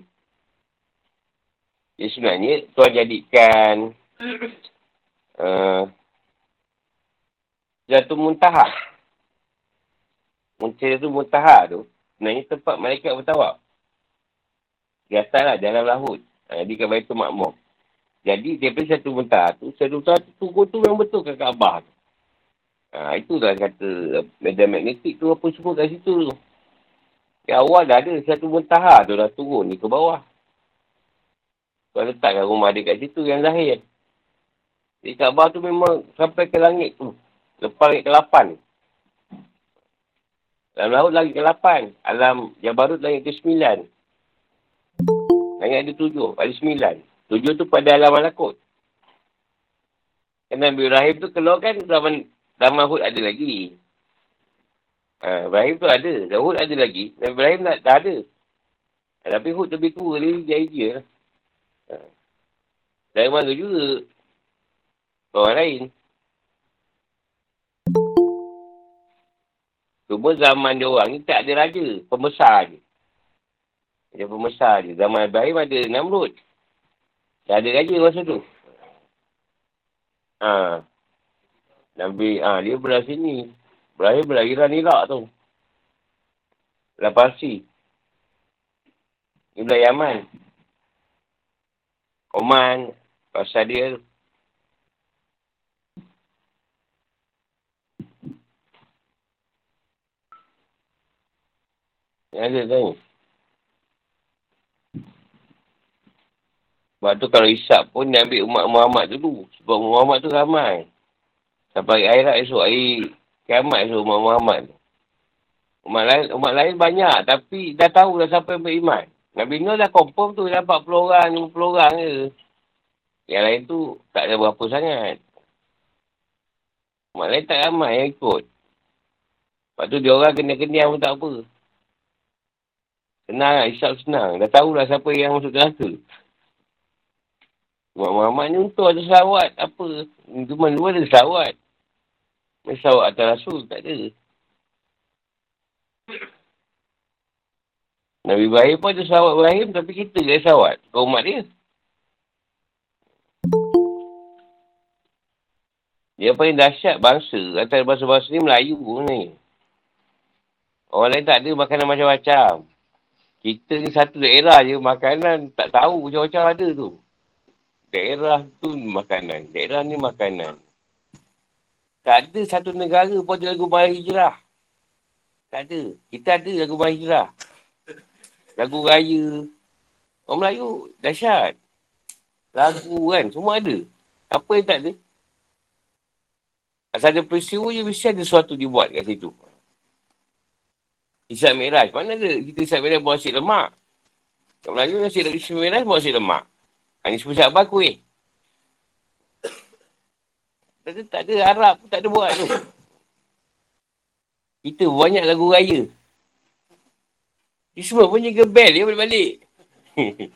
Jadi sebenarnya Tuhan jadikan uh, Jatuh muntahah. Muncul tu muntaha tu. Sebenarnya tempat malaikat bertawab. Di atas lah, dalam lahut. Ha, jadi kat Baitul Makmur. Jadi, daripada satu muntaha tu, satu muntaha tu, tu memang betul kat Kaabah tu. Ha, itu dah kata medan magnetik tu apa semua kat situ tu. Di awal dah ada satu muntaha tu dah turun ni ke bawah. Kau letakkan rumah dia kat situ yang zahir. Di Kaabah tu memang sampai ke langit tu. Lepas langit ke-8. Alam laut lagi ke-8. Alam Jabarut lagi ke-9. Langit ada tujuh. Ada sembilan. Tujuh tu pada alam malakut. Kan Nabi Ibrahim tu keluar kan zaman zaman Hud ada lagi. Ha, Ibrahim tu ada. Hud ada lagi. Nabi Ibrahim tak, tak ada. Tapi Hud lebih tua. Dia jadi je. Ha. Dari mana juga. Orang lain. Cuma zaman dia orang ni tak ada raja. Pembesar je. Dia pembesar je. Zaman Ibrahim ada Namrud. Tak ada raja masa tu. Ha. Nabi, ha, dia belah sini. Ibrahim belah Iran Iraq tu. Belah Parsi. Ini belah Yaman. Oman. Pasal dia tu. Yang ada tanya. Sebab tu kalau isap pun dia ambil umat Muhammad dulu. Sebab Muhammad tu ramai. Sampai akhirat esok, hari kiamat esok umat Muhammad. Umat lain, umat lain banyak tapi dah tahu dah siapa yang beriman. Nabi Nuh dah confirm tu dah 40 orang, 50 orang je. Yang lain tu tak ada berapa sangat. Umat lain tak ramai yang ikut. Lepas tu dia orang kena-kena pun tak apa. Senang lah, isap senang. Dah tahulah siapa yang masuk neraka. Mak Muhammad ni untuk ada selawat. Apa? Cuma luar ada selawat. Selawat atas Rasul. Tak ada. Nabi Ibrahim pun ada selawat Ibrahim. Tapi kita ke selawat. Kau umat dia. Dia paling dahsyat bangsa. Antara bangsa-bangsa ni Melayu ni. Orang lain tak ada makanan macam-macam. Kita ni satu daerah je makanan tak tahu macam-macam ada tu. Daerah tu makanan. Daerah ni makanan. Tak ada satu negara pun ada lagu Mari Hijrah. Tak ada. Kita ada lagu Mari Hijrah. Lagu Raya. Orang Melayu dahsyat. Lagu kan. Semua ada. Apa yang tak ada? Asal ada peristiwa je mesti ada sesuatu dibuat kat situ. Isyak Mi'raj. Mana ada kita Isyak Mi'raj buat nasi lemak? Kat Melayu Isyak Mi'raj buat nasi lemak. Ini semua siapa kuih. Tak ada, tak ada pun tak ada buat tu. Kita banyak lagu raya. Dia semua pun jaga bel dia balik-balik.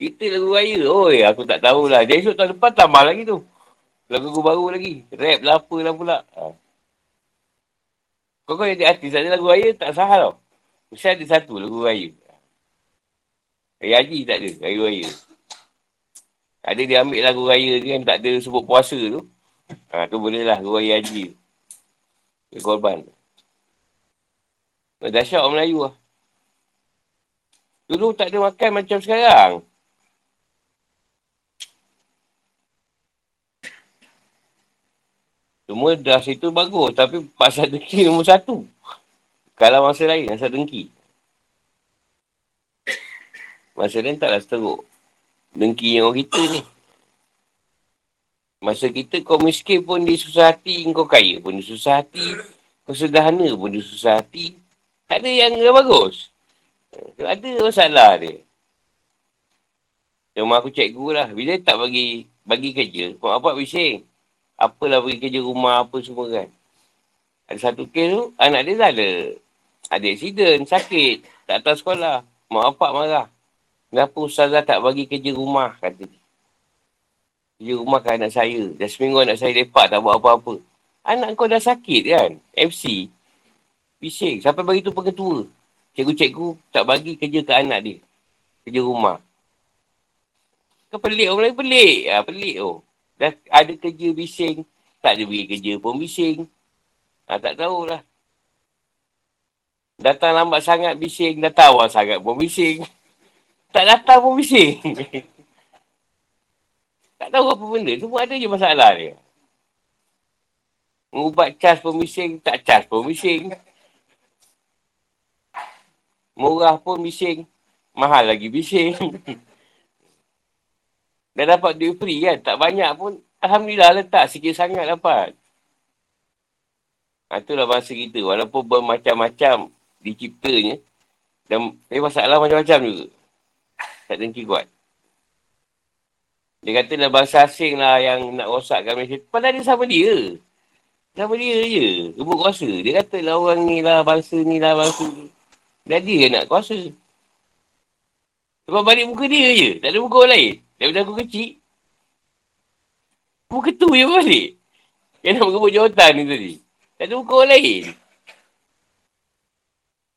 Kita lagu raya. Oi, aku tak tahulah. Dia esok tahun depan tambah lagi tu. Lagu-lagu baru lagi. Rap lah apalah pula. Ha. Kau kau jadi artis, ada lagu raya tak sah tau. Mesti ada satu lagu raya. Raya Haji tak ada, raya raya. Ada dia ambil lagu raya tu kan tak ada sebut puasa tu. Ha, tu boleh lah lagu raya Haji. Dia korban. Dahsyat orang Melayu lah. Dulu tak ada makan macam sekarang. Semua dah situ bagus. Tapi pasal dengki nombor satu. Kalau masa lain, asal dengki. Masa lain taklah seteruk. Dengki yang orang kita ni. Masa kita kau miskin pun dia susah hati, kau kaya pun dia susah hati, kau sederhana pun dia susah hati. Tak ada yang bagus. Ada masalah dia. Cuma aku cikgu lah. Bila tak bagi bagi kerja, mak bapak bising. Apalah bagi kerja rumah apa semua kan. Ada satu kes tu, anak dia dah ada. Ada accident, sakit. Tak tahu sekolah. Mak bapak marah. Kenapa ustazah tak bagi kerja rumah, kata dia. Kerja rumah kan anak saya. Dah seminggu anak saya lepak tak buat apa-apa. Anak kau dah sakit kan? MC. Bising. Sampai bagi tu pengetua. Cikgu-cikgu tak bagi kerja ke anak dia. Kerja rumah. Kau pelik orang lain pelik. Ha, pelik tu. Oh. Dah ada kerja bising. Tak ada bagi kerja pun bising. Ha, tak tahulah. Datang lambat sangat bising. Datang awal sangat pun bising. Tak datang pun bising. tak tahu apa benda. Semua ada je masalah dia. Mengubat cas pun bising. Tak cas pun bising. Murah pun bising. Mahal lagi bising. Dah dapat duit free kan. Tak banyak pun. Alhamdulillah letak sikit sangat dapat. Ha, itulah bahasa kita. Walaupun bermacam-macam diciptanya. Dan eh, masalah macam-macam juga. Tak dengki kuat. Dia kata lah bahasa asing lah yang nak rosakkan Malaysia. Padahal dia sama dia. Sama dia je. Rebut kuasa. Dia kata lah orang ni lah, bangsa ni lah, bangsa ni. Dan dia nak kuasa. Sebab balik muka dia je. Tak ada muka orang lain. Daripada aku kecil. Muka tu je balik. Yang nak merebut jawatan ni tadi. Tak ada muka orang lain.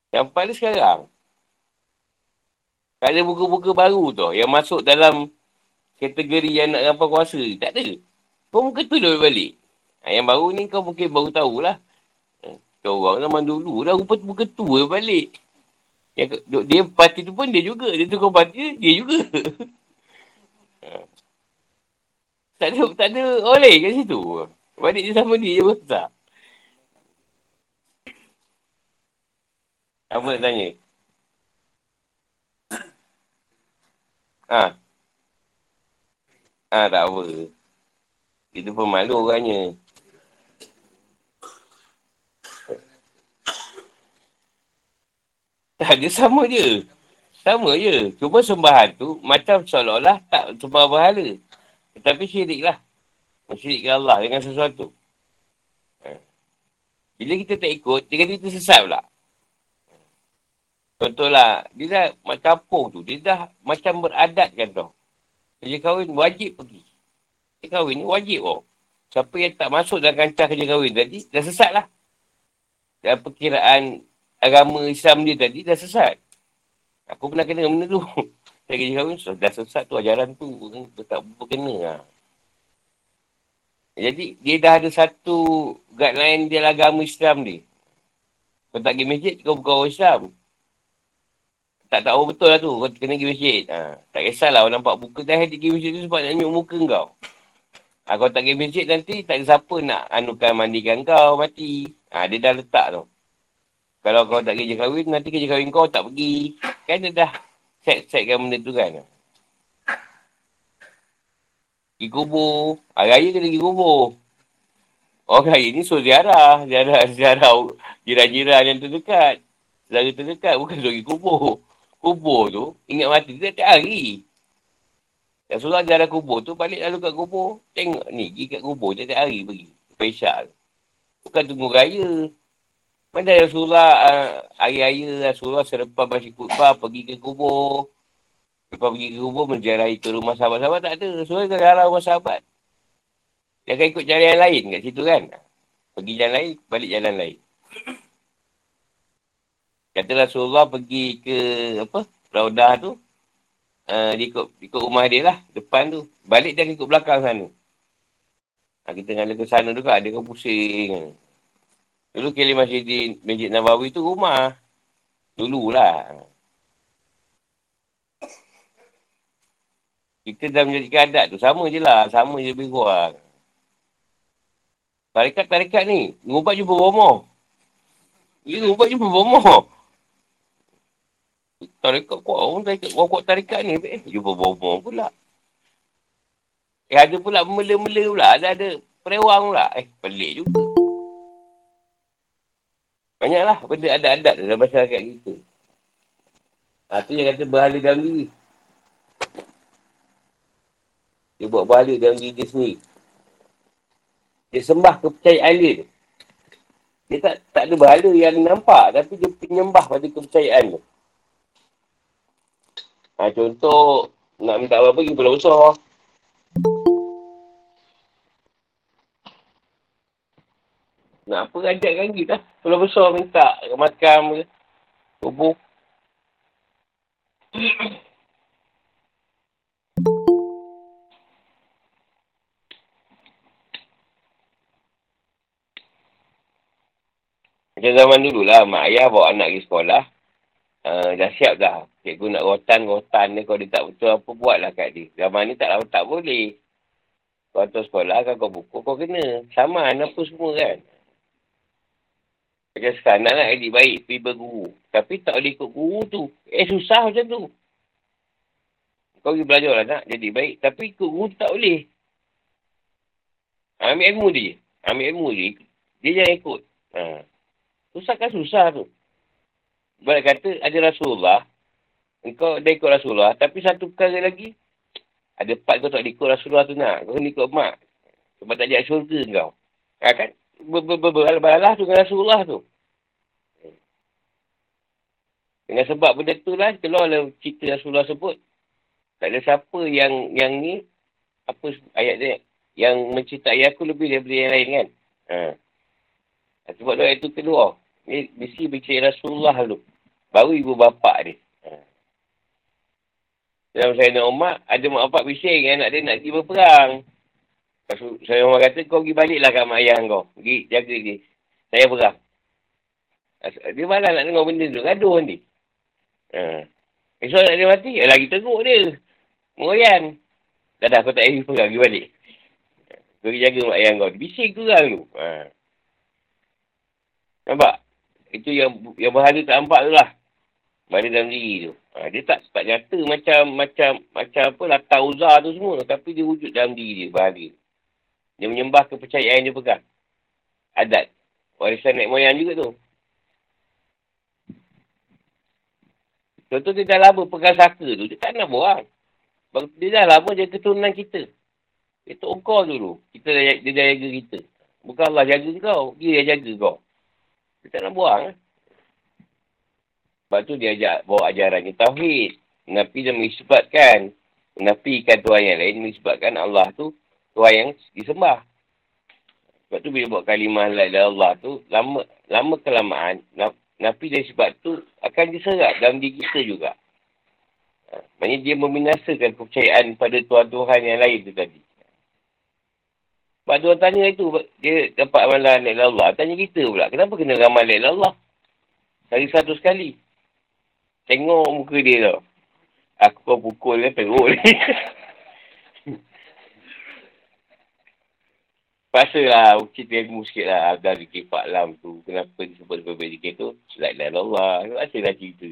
Yang paling sekarang. Tak ada buku-buku baru tu. Yang masuk dalam kategori yang nak rampau kuasa. Tak ada. Kau muka tu dah balik. Ha, yang baru ni kau mungkin baru tahulah. Ha, kau orang zaman dulu dah rupa muka tu balik. Yang, dia parti tu pun dia juga. Dia tukar parti dia juga. Ha. tak ada, tak ada oleh kat situ. Balik dia sama dia je besar. Apa nak tanya? Ha. Ha, tak apa. Itu pun malu orangnya. Tak, dia sama je. Sama je. Cuma sembahan tu macam seolah-olah tak sembah berhala. Tetapi syirik lah. Mensyirikkan Allah dengan sesuatu. Ha. Bila kita tak ikut, dia kata kita sesat pula. Contohlah, dia dah macam kampung tu, dia dah macam beradat kan tau. Kerja kahwin wajib pergi. Kerja kahwin ni wajib oh. Siapa yang tak masuk dalam kancah kerja kahwin tadi, dah sesat lah. Dan perkiraan agama Islam dia tadi, dah sesat. Aku pernah kena benda tu. Saya kerja kahwin, dah sesat tu ajaran tu. Dia tak berkena lah. Jadi, dia dah ada satu guideline dia agama Islam dia. Kau tak pergi masjid, kau bukan orang Islam tak tahu betul lah tu. Kau kena pergi masjid. Ha. Tak kisahlah orang nampak buka dah pergi masjid tu sebab nak nyuk muka kau. Ha, kau tak pergi masjid nanti tak ada siapa nak anukan mandikan kau mati. Ha, dia dah letak tu. Kalau kau tak kerja kahwin, nanti kerja kahwin kau tak pergi. Kan dia dah set-setkan benda tu kan. Pergi kubur. Hari raya kena pergi kubur. Orang raya ni suruh ziarah. Ziarah, ziarah jiran-jiran yang terdekat. Selari terdekat bukan suruh pergi kubur kubur tu, ingat mati tu tiap hari. Surah jalan kubur tu, balik lalu kat kubur. Tengok ni, pergi kat kubur tiap hari pergi. Spesial. Bukan tunggu raya. Mana Rasulullah uh, hari-raya Rasulullah selepas masih khutbah pergi ke kubur. Lepas pergi ke kubur menjarahi ke rumah sahabat-sahabat tak ada. Rasulullah ke arah rumah sahabat. Dia akan ikut jalan lain kat situ kan. Pergi jalan lain, balik jalan lain. Kata Rasulullah pergi ke apa? Raudah tu. Uh, dia ikut, ikut rumah dia lah. Depan tu. Balik dia ikut belakang sana. Ha, kita ngala ke sana juga. Dia kan pusing. Dulu kali masih di Masjid Nabawi tu rumah. Dululah. Kita dah menjadi adat tu. Sama je lah. Sama je lebih kurang. Tarikat-tarikat ni. Ngubat jumpa bomoh. Dia ngubat jumpa bomoh. Tarikat kuat orang tarikat kuat kuat tarikat ni. Eh, jumpa bomo pula. Eh, ada pula mela-mela pula. Ada, ada perewang pula. Eh, pelik juga. Banyaklah benda adat-adat dalam masyarakat kita. Ha, tu yang kata berhala dalam diri. Dia buat berhala dalam diri dia sendiri. Dia sembah kepercayaan dia. Dia tak, tak ada berhala yang nampak. Tapi dia penyembah pada kepercayaan tu. Ha, contoh, nak minta apa-apa pergi pulau besar. Nak apa ajakkan kita? Pulau besar minta makan ke. Tubuh. Macam zaman dulu lah, mak ayah bawa anak pergi sekolah. Uh, dah siap dah. Cikgu nak rotan-rotan ni, kalau dia tak betul apa, buatlah kat dia. Zaman ni tak, tak boleh. Kau hantar sekolah, kau buku, kau kena. Sama, apa semua kan. Macam sekarang, nak nak adik baik, pergi berguru. Tapi tak boleh ikut guru tu. Eh, susah macam tu. Kau pergi belajar lah nak jadi baik. Tapi ikut guru tak boleh. Ambil ilmu dia. Ambil ilmu dia. Dia jangan ikut. Ha. Susah kan susah tu. Boleh kata ada Rasulullah. Engkau dah ikut Rasulullah. Tapi satu perkara lagi. Ada part kau tak ikut Rasulullah tu nak. Kau kena ikut mak. Sebab tak jadi syurga kau. Ha, kan? Berbalah tu dengan Rasulullah tu. Dengan sebab benda tu lah. Keluarlah cerita Rasulullah sebut. Tak ada siapa yang yang ni. Apa ayat dia. Yang ayat aku lebih daripada yang lain kan. Ha. Sebab doa itu keluar. Ni mesti bicara Rasulullah dulu. Baru ibu bapa dia. Dalam saya nak umat, ada mak bapak bising anak dia nak pergi berperang. Saya Umar kata, kau pergi baliklah kat mak ayah kau. Pergi jaga dia. Saya perang. Dia malah nak dengar benda tu. Gaduh nanti. Ha. Esok nak dia mati, eh, lagi teruk dia. Mengoyan. Dah dah, kau tak pergi perang, pergi balik. Kau pergi jaga mak ayah kau. Bising tu orang tu. Ha. Nampak? Itu yang yang berhala tak nampak tu lah. Berhala dalam diri tu. Ha, dia tak tak nyata macam macam macam apa latar uzar tu semua. Tapi dia wujud dalam diri dia berhala. Dia menyembah kepercayaan dia pegang. Adat. Warisan naik moyang juga tu. Contoh dia dah lama pegang saka tu. Dia tak nak buang. Dia dah lama jadi keturunan kita. Itu engkau dulu. Kita dia dah jaga kita. Bukan Allah jaga kau. Dia yang jaga kau. Dia tak nak buang. Eh? Sebab tu dia ajak bawa ajaran ni Tauhid. Nabi dia mengisbatkan. Menafikan Tuhan yang lain. Mengisbatkan Allah tu Tuhan yang disembah. Sebab tu bila buat kalimah la Allah tu. Lama lama kelamaan. Nabi dari sebab tu akan diserap dalam diri kita juga. Ha, maksudnya dia meminasakan kepercayaan pada Tuhan-Tuhan yang lain tu tadi. Sebab orang tanya itu, dia dapat amalan la Allah. Tanya kita pula, kenapa kena ramal la Allah? Hari satu sekali. Tengok muka dia tau. Aku kau pukul dia, teruk ni. Rasa lah, cerita ilmu sikit lah. Dari kipak lam tu. Kenapa disebut sebagai zikir tu? Selain la Allah. Rasa lah cerita.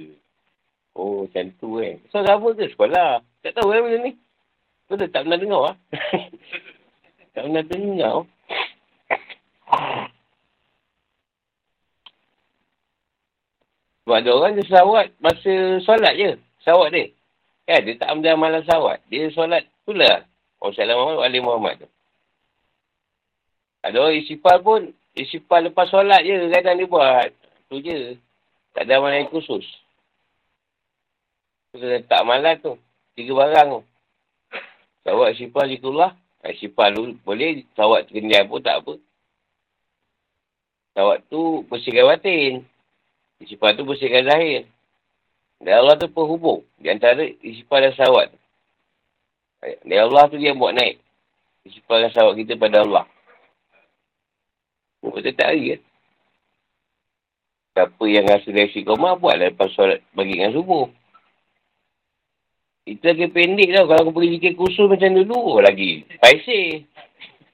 Oh, macam tu kan. So, apa ke sekolah? Tak tahu kan benda ni. Betul tak pernah dengar lah. Tak pernah dengar. Sebab ada orang dia salawat masa solat je. Salawat dia. Kan dia tak ambil amalan salawat. Dia solat tu lah. Oh salam Muhammad, Muhammad tu. Ada orang isipal pun. Isipal lepas solat je kadang dia buat. Tu je. Tak ada amalan yang khusus. Tu tak amalan tu. Tiga barang tu. Salawat isipal zikrullah. Sifat lu boleh tawat terkendian pun tak apa. Tawat tu bersihkan batin. Sifat tu bersihkan zahir. Dan Allah tu penghubung. Di antara sifat dan sawat. Dan Allah tu dia buat naik. Sifat dan sawat kita pada Allah. Kita tak hari kan. Siapa yang rasa dari si koma buatlah lepas solat bagi dengan subuh. Itu lagi pendek tau. Kalau aku pergi zikir khusus macam dulu lagi. Paisi.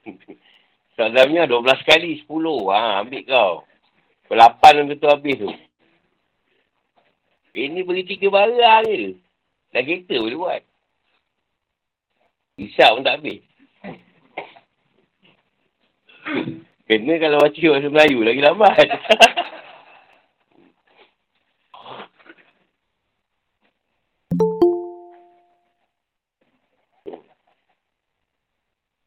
Salamnya 12 kali, 10. Ha, ambil kau. Pelapan betul habis tu. Ini beli tiga barang je. Dah kereta boleh buat. Isap pun tak habis. Kena kalau baca bahasa Melayu lagi lambat.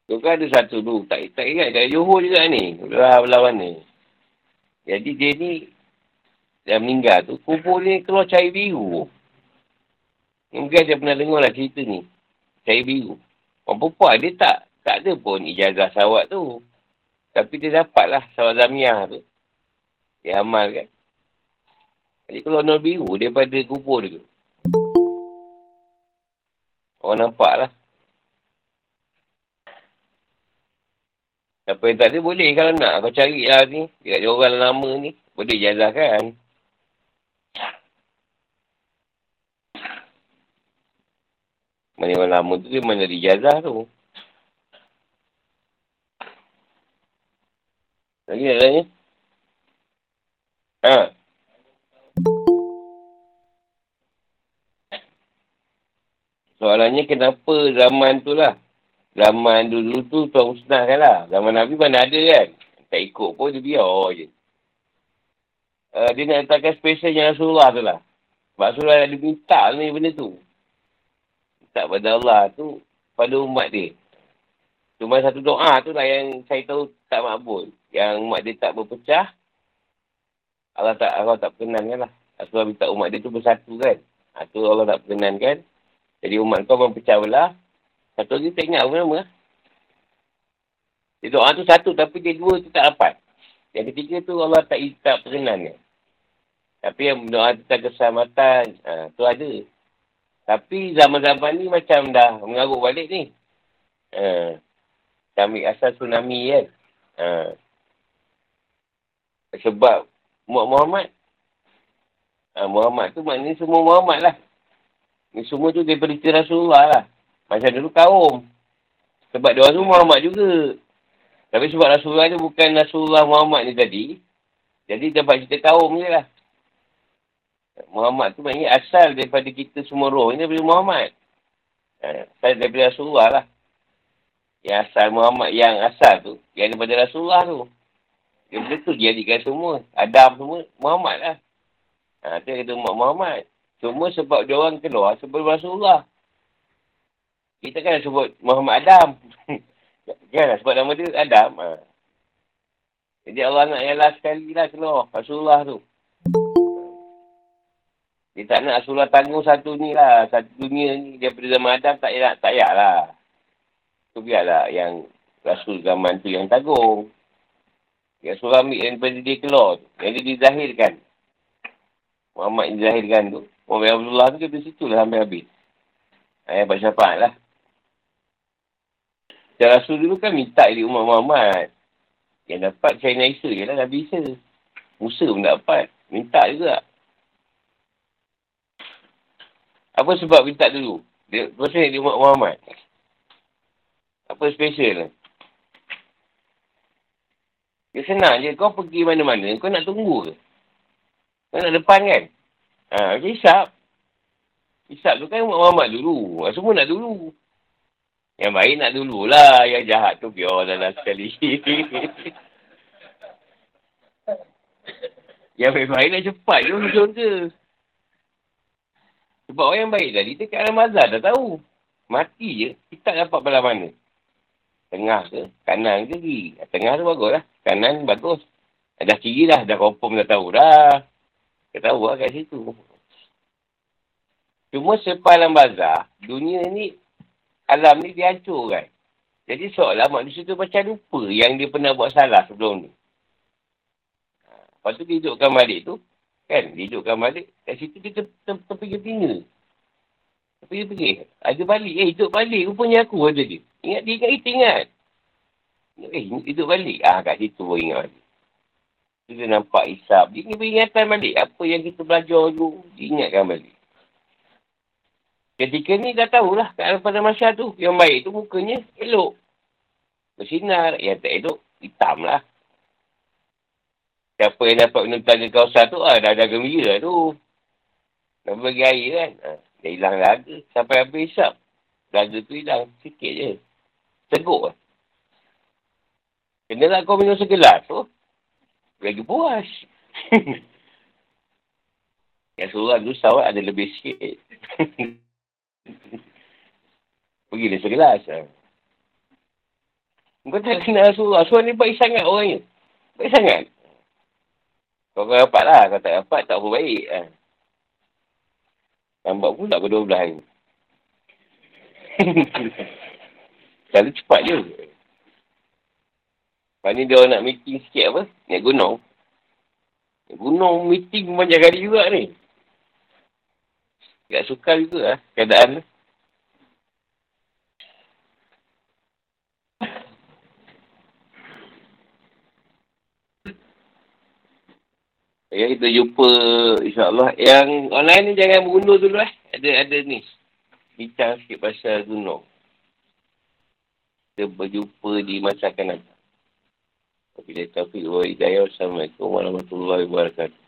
Tu kan ada satu tu. Tak, tak ingat. Dari Johor juga ni. Belah belah mana. Jadi dia ni dia meninggal tu. Kubur ni keluar cair biru. Mungkin saya pernah dengar lah cerita ni. Cair biru. Orang perempuan dia tak. Tak ada pun ijazah sawat tu. Tapi dia dapat lah sawat zamiah tu. Dia amal kan. Jadi keluar nol biru daripada kubur tu. Orang nampak lah. Siapa yang tak ada boleh kalau nak. Kau cari lah ni. Dekat orang lama ni. Boleh jazah kan. Mana orang lama tu dia mana dijazah tu. Lagi nak tanya? Ha? Soalannya kenapa zaman tu lah Zaman dulu tu tuan musnahkan lah. Zaman Nabi mana ada kan. Tak ikut pun dia biar je. Uh, dia nak letakkan spesialnya Rasulullah tu lah. Sebab Rasulullah ada minta ni benda tu. Minta pada Allah tu pada umat dia. Cuma satu doa tu lah yang saya tahu tak makbul. Yang umat dia tak berpecah. Allah tak Allah tak perkenankan lah. Rasulullah minta umat dia tu bersatu kan. Ha, tu Allah tak perkenankan. Jadi umat kau berpecah belah. Satu lagi tak ingat apa nama. Dia doa tu satu tapi dia dua tu tak dapat. Yang ketiga tu Allah tak tak perkenan kan. Tapi yang doa tentang keselamatan, ha, tu ada. Tapi zaman-zaman ni macam dah mengarut balik ni. Ha, kami asal tsunami kan. Ha. Sebab Muhammad, ha, Muhammad tu maknanya semua Muhammad lah. Ni semua tu daripada Rasulullah lah. Macam dulu kaum. Sebab dia orang Muhammad juga. Tapi sebab Rasulullah ni bukan Rasulullah Muhammad ni tadi. Jadi dapat cerita kaum je lah. Muhammad tu maknanya asal daripada kita semua roh ni daripada Muhammad. Ha, asal daripada Rasulullah lah. Yang asal Muhammad, yang asal tu. Yang daripada Rasulullah tu. Dia betul dia jadikan semua. Adam semua Muhammad lah. Ha, tu kata Muhammad. Cuma sebab dia orang keluar sebelum Rasulullah. Kita kan sebut Muhammad Adam. kan sebab nama dia Adam. Ha. Jadi Allah nak yang last sekali lah keluar. Rasulullah tu. Dia tak nak Rasulullah tanggung satu ni lah. Satu dunia ni. Daripada zaman Adam tak payah, tak payah lah. Tu biarlah yang Rasul zaman tu yang tanggung. Yang Rasulullah ambil daripada dia keluar tu. Yang dia dizahirkan. Muhammad dizahirkan tu. Muhammad Abdullah tu dia situ lah sampai habis. Ayah baca syafaat lah. Dan Rasul dulu kan minta di umat Muhammad. Yang dapat China Isa je lah Nabi Isa. Musa pun dapat. Minta juga. Apa sebab minta dulu? Dia pasal di umat Muhammad. Apa special lah? Dia senang je. Kau pergi mana-mana. Kau nak tunggu ke? Kau nak depan kan? Ha, hisap. Hisap tu kan umat Muhammad dulu. Semua nak dulu. Yang baik nak dululah. Yang jahat tu biar dalam sekali. yang baik-baik nak cepat je hujung ke. Sebab orang yang baik tadi dekat dalam mazhar dah tahu. Mati je. Kita dapat belah mana. Tengah ke? Kanan ke kiri? Tengah tu bagus lah. Kanan bagus. Dah kiri dah. Dah confirm dah tahu dah. Kita tahu lah kat situ. Cuma sepalang bazar, dunia ni alam ni dihancurkan. Jadi seolah manusia tu macam lupa yang dia pernah buat salah sebelum ni. Ha, lepas tu dia hidupkan balik tu. Kan? Hidupkan balik. Kat situ dia terpinggir-pinggir. Terpinggir-pinggir. Ada balik. Eh, hidup balik. Rupanya aku ada dia. Ingat dia ingat, kita ingat. Eh, hidup balik. Ah, kat situ pun ingat balik. Dia nampak isap. Dia ingatan balik. Apa yang kita belajar dulu, dia ingatkan balik. Ketika ni dah tahulah kat pada masa tu. Yang baik tu mukanya elok. Bersinar. Yang tak elok, hitam lah. Siapa yang dapat minum tangga kawasan tu, ah, dah ada gembira tu. Dah bagi air kan. Ah, dah hilang laga. Sampai habis hisap. Laga tu hilang. Sikit je. Teguk lah. Kenalah kau minum segelas tu. Lagi puas. Yang seorang tu sawat ada lebih sikit. Pergi dia segelas. Kau tak kenal surah. Surah ni baik sangat orangnya. Baik sangat. Kau kau dapat lah. Kau tak dapat, tak apa baik. Ha. Nampak pula berdua belah ni. Selalu cepat je. Lepas ni dia nak meeting sikit apa? Naik gunung. Naik gunung meeting banyak kali juga ni. Tak suka juga lah keadaan tu. Ya, kita jumpa insyaAllah. Yang online ni jangan berundur dulu eh. Ada ada ni. Bincang sikit pasal gunung. Kita berjumpa di masa akan datang. Bila taufiq wa hidayah. Assalamualaikum warahmatullahi wabarakatuh.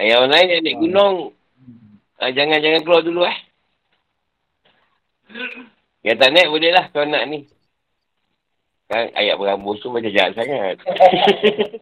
Yang online yang naik gunung. Ah, jangan jangan keluar dulu eh. Yang tak naik boleh lah kalau nak ni. Kan ayat berambus tu macam jahat sangat.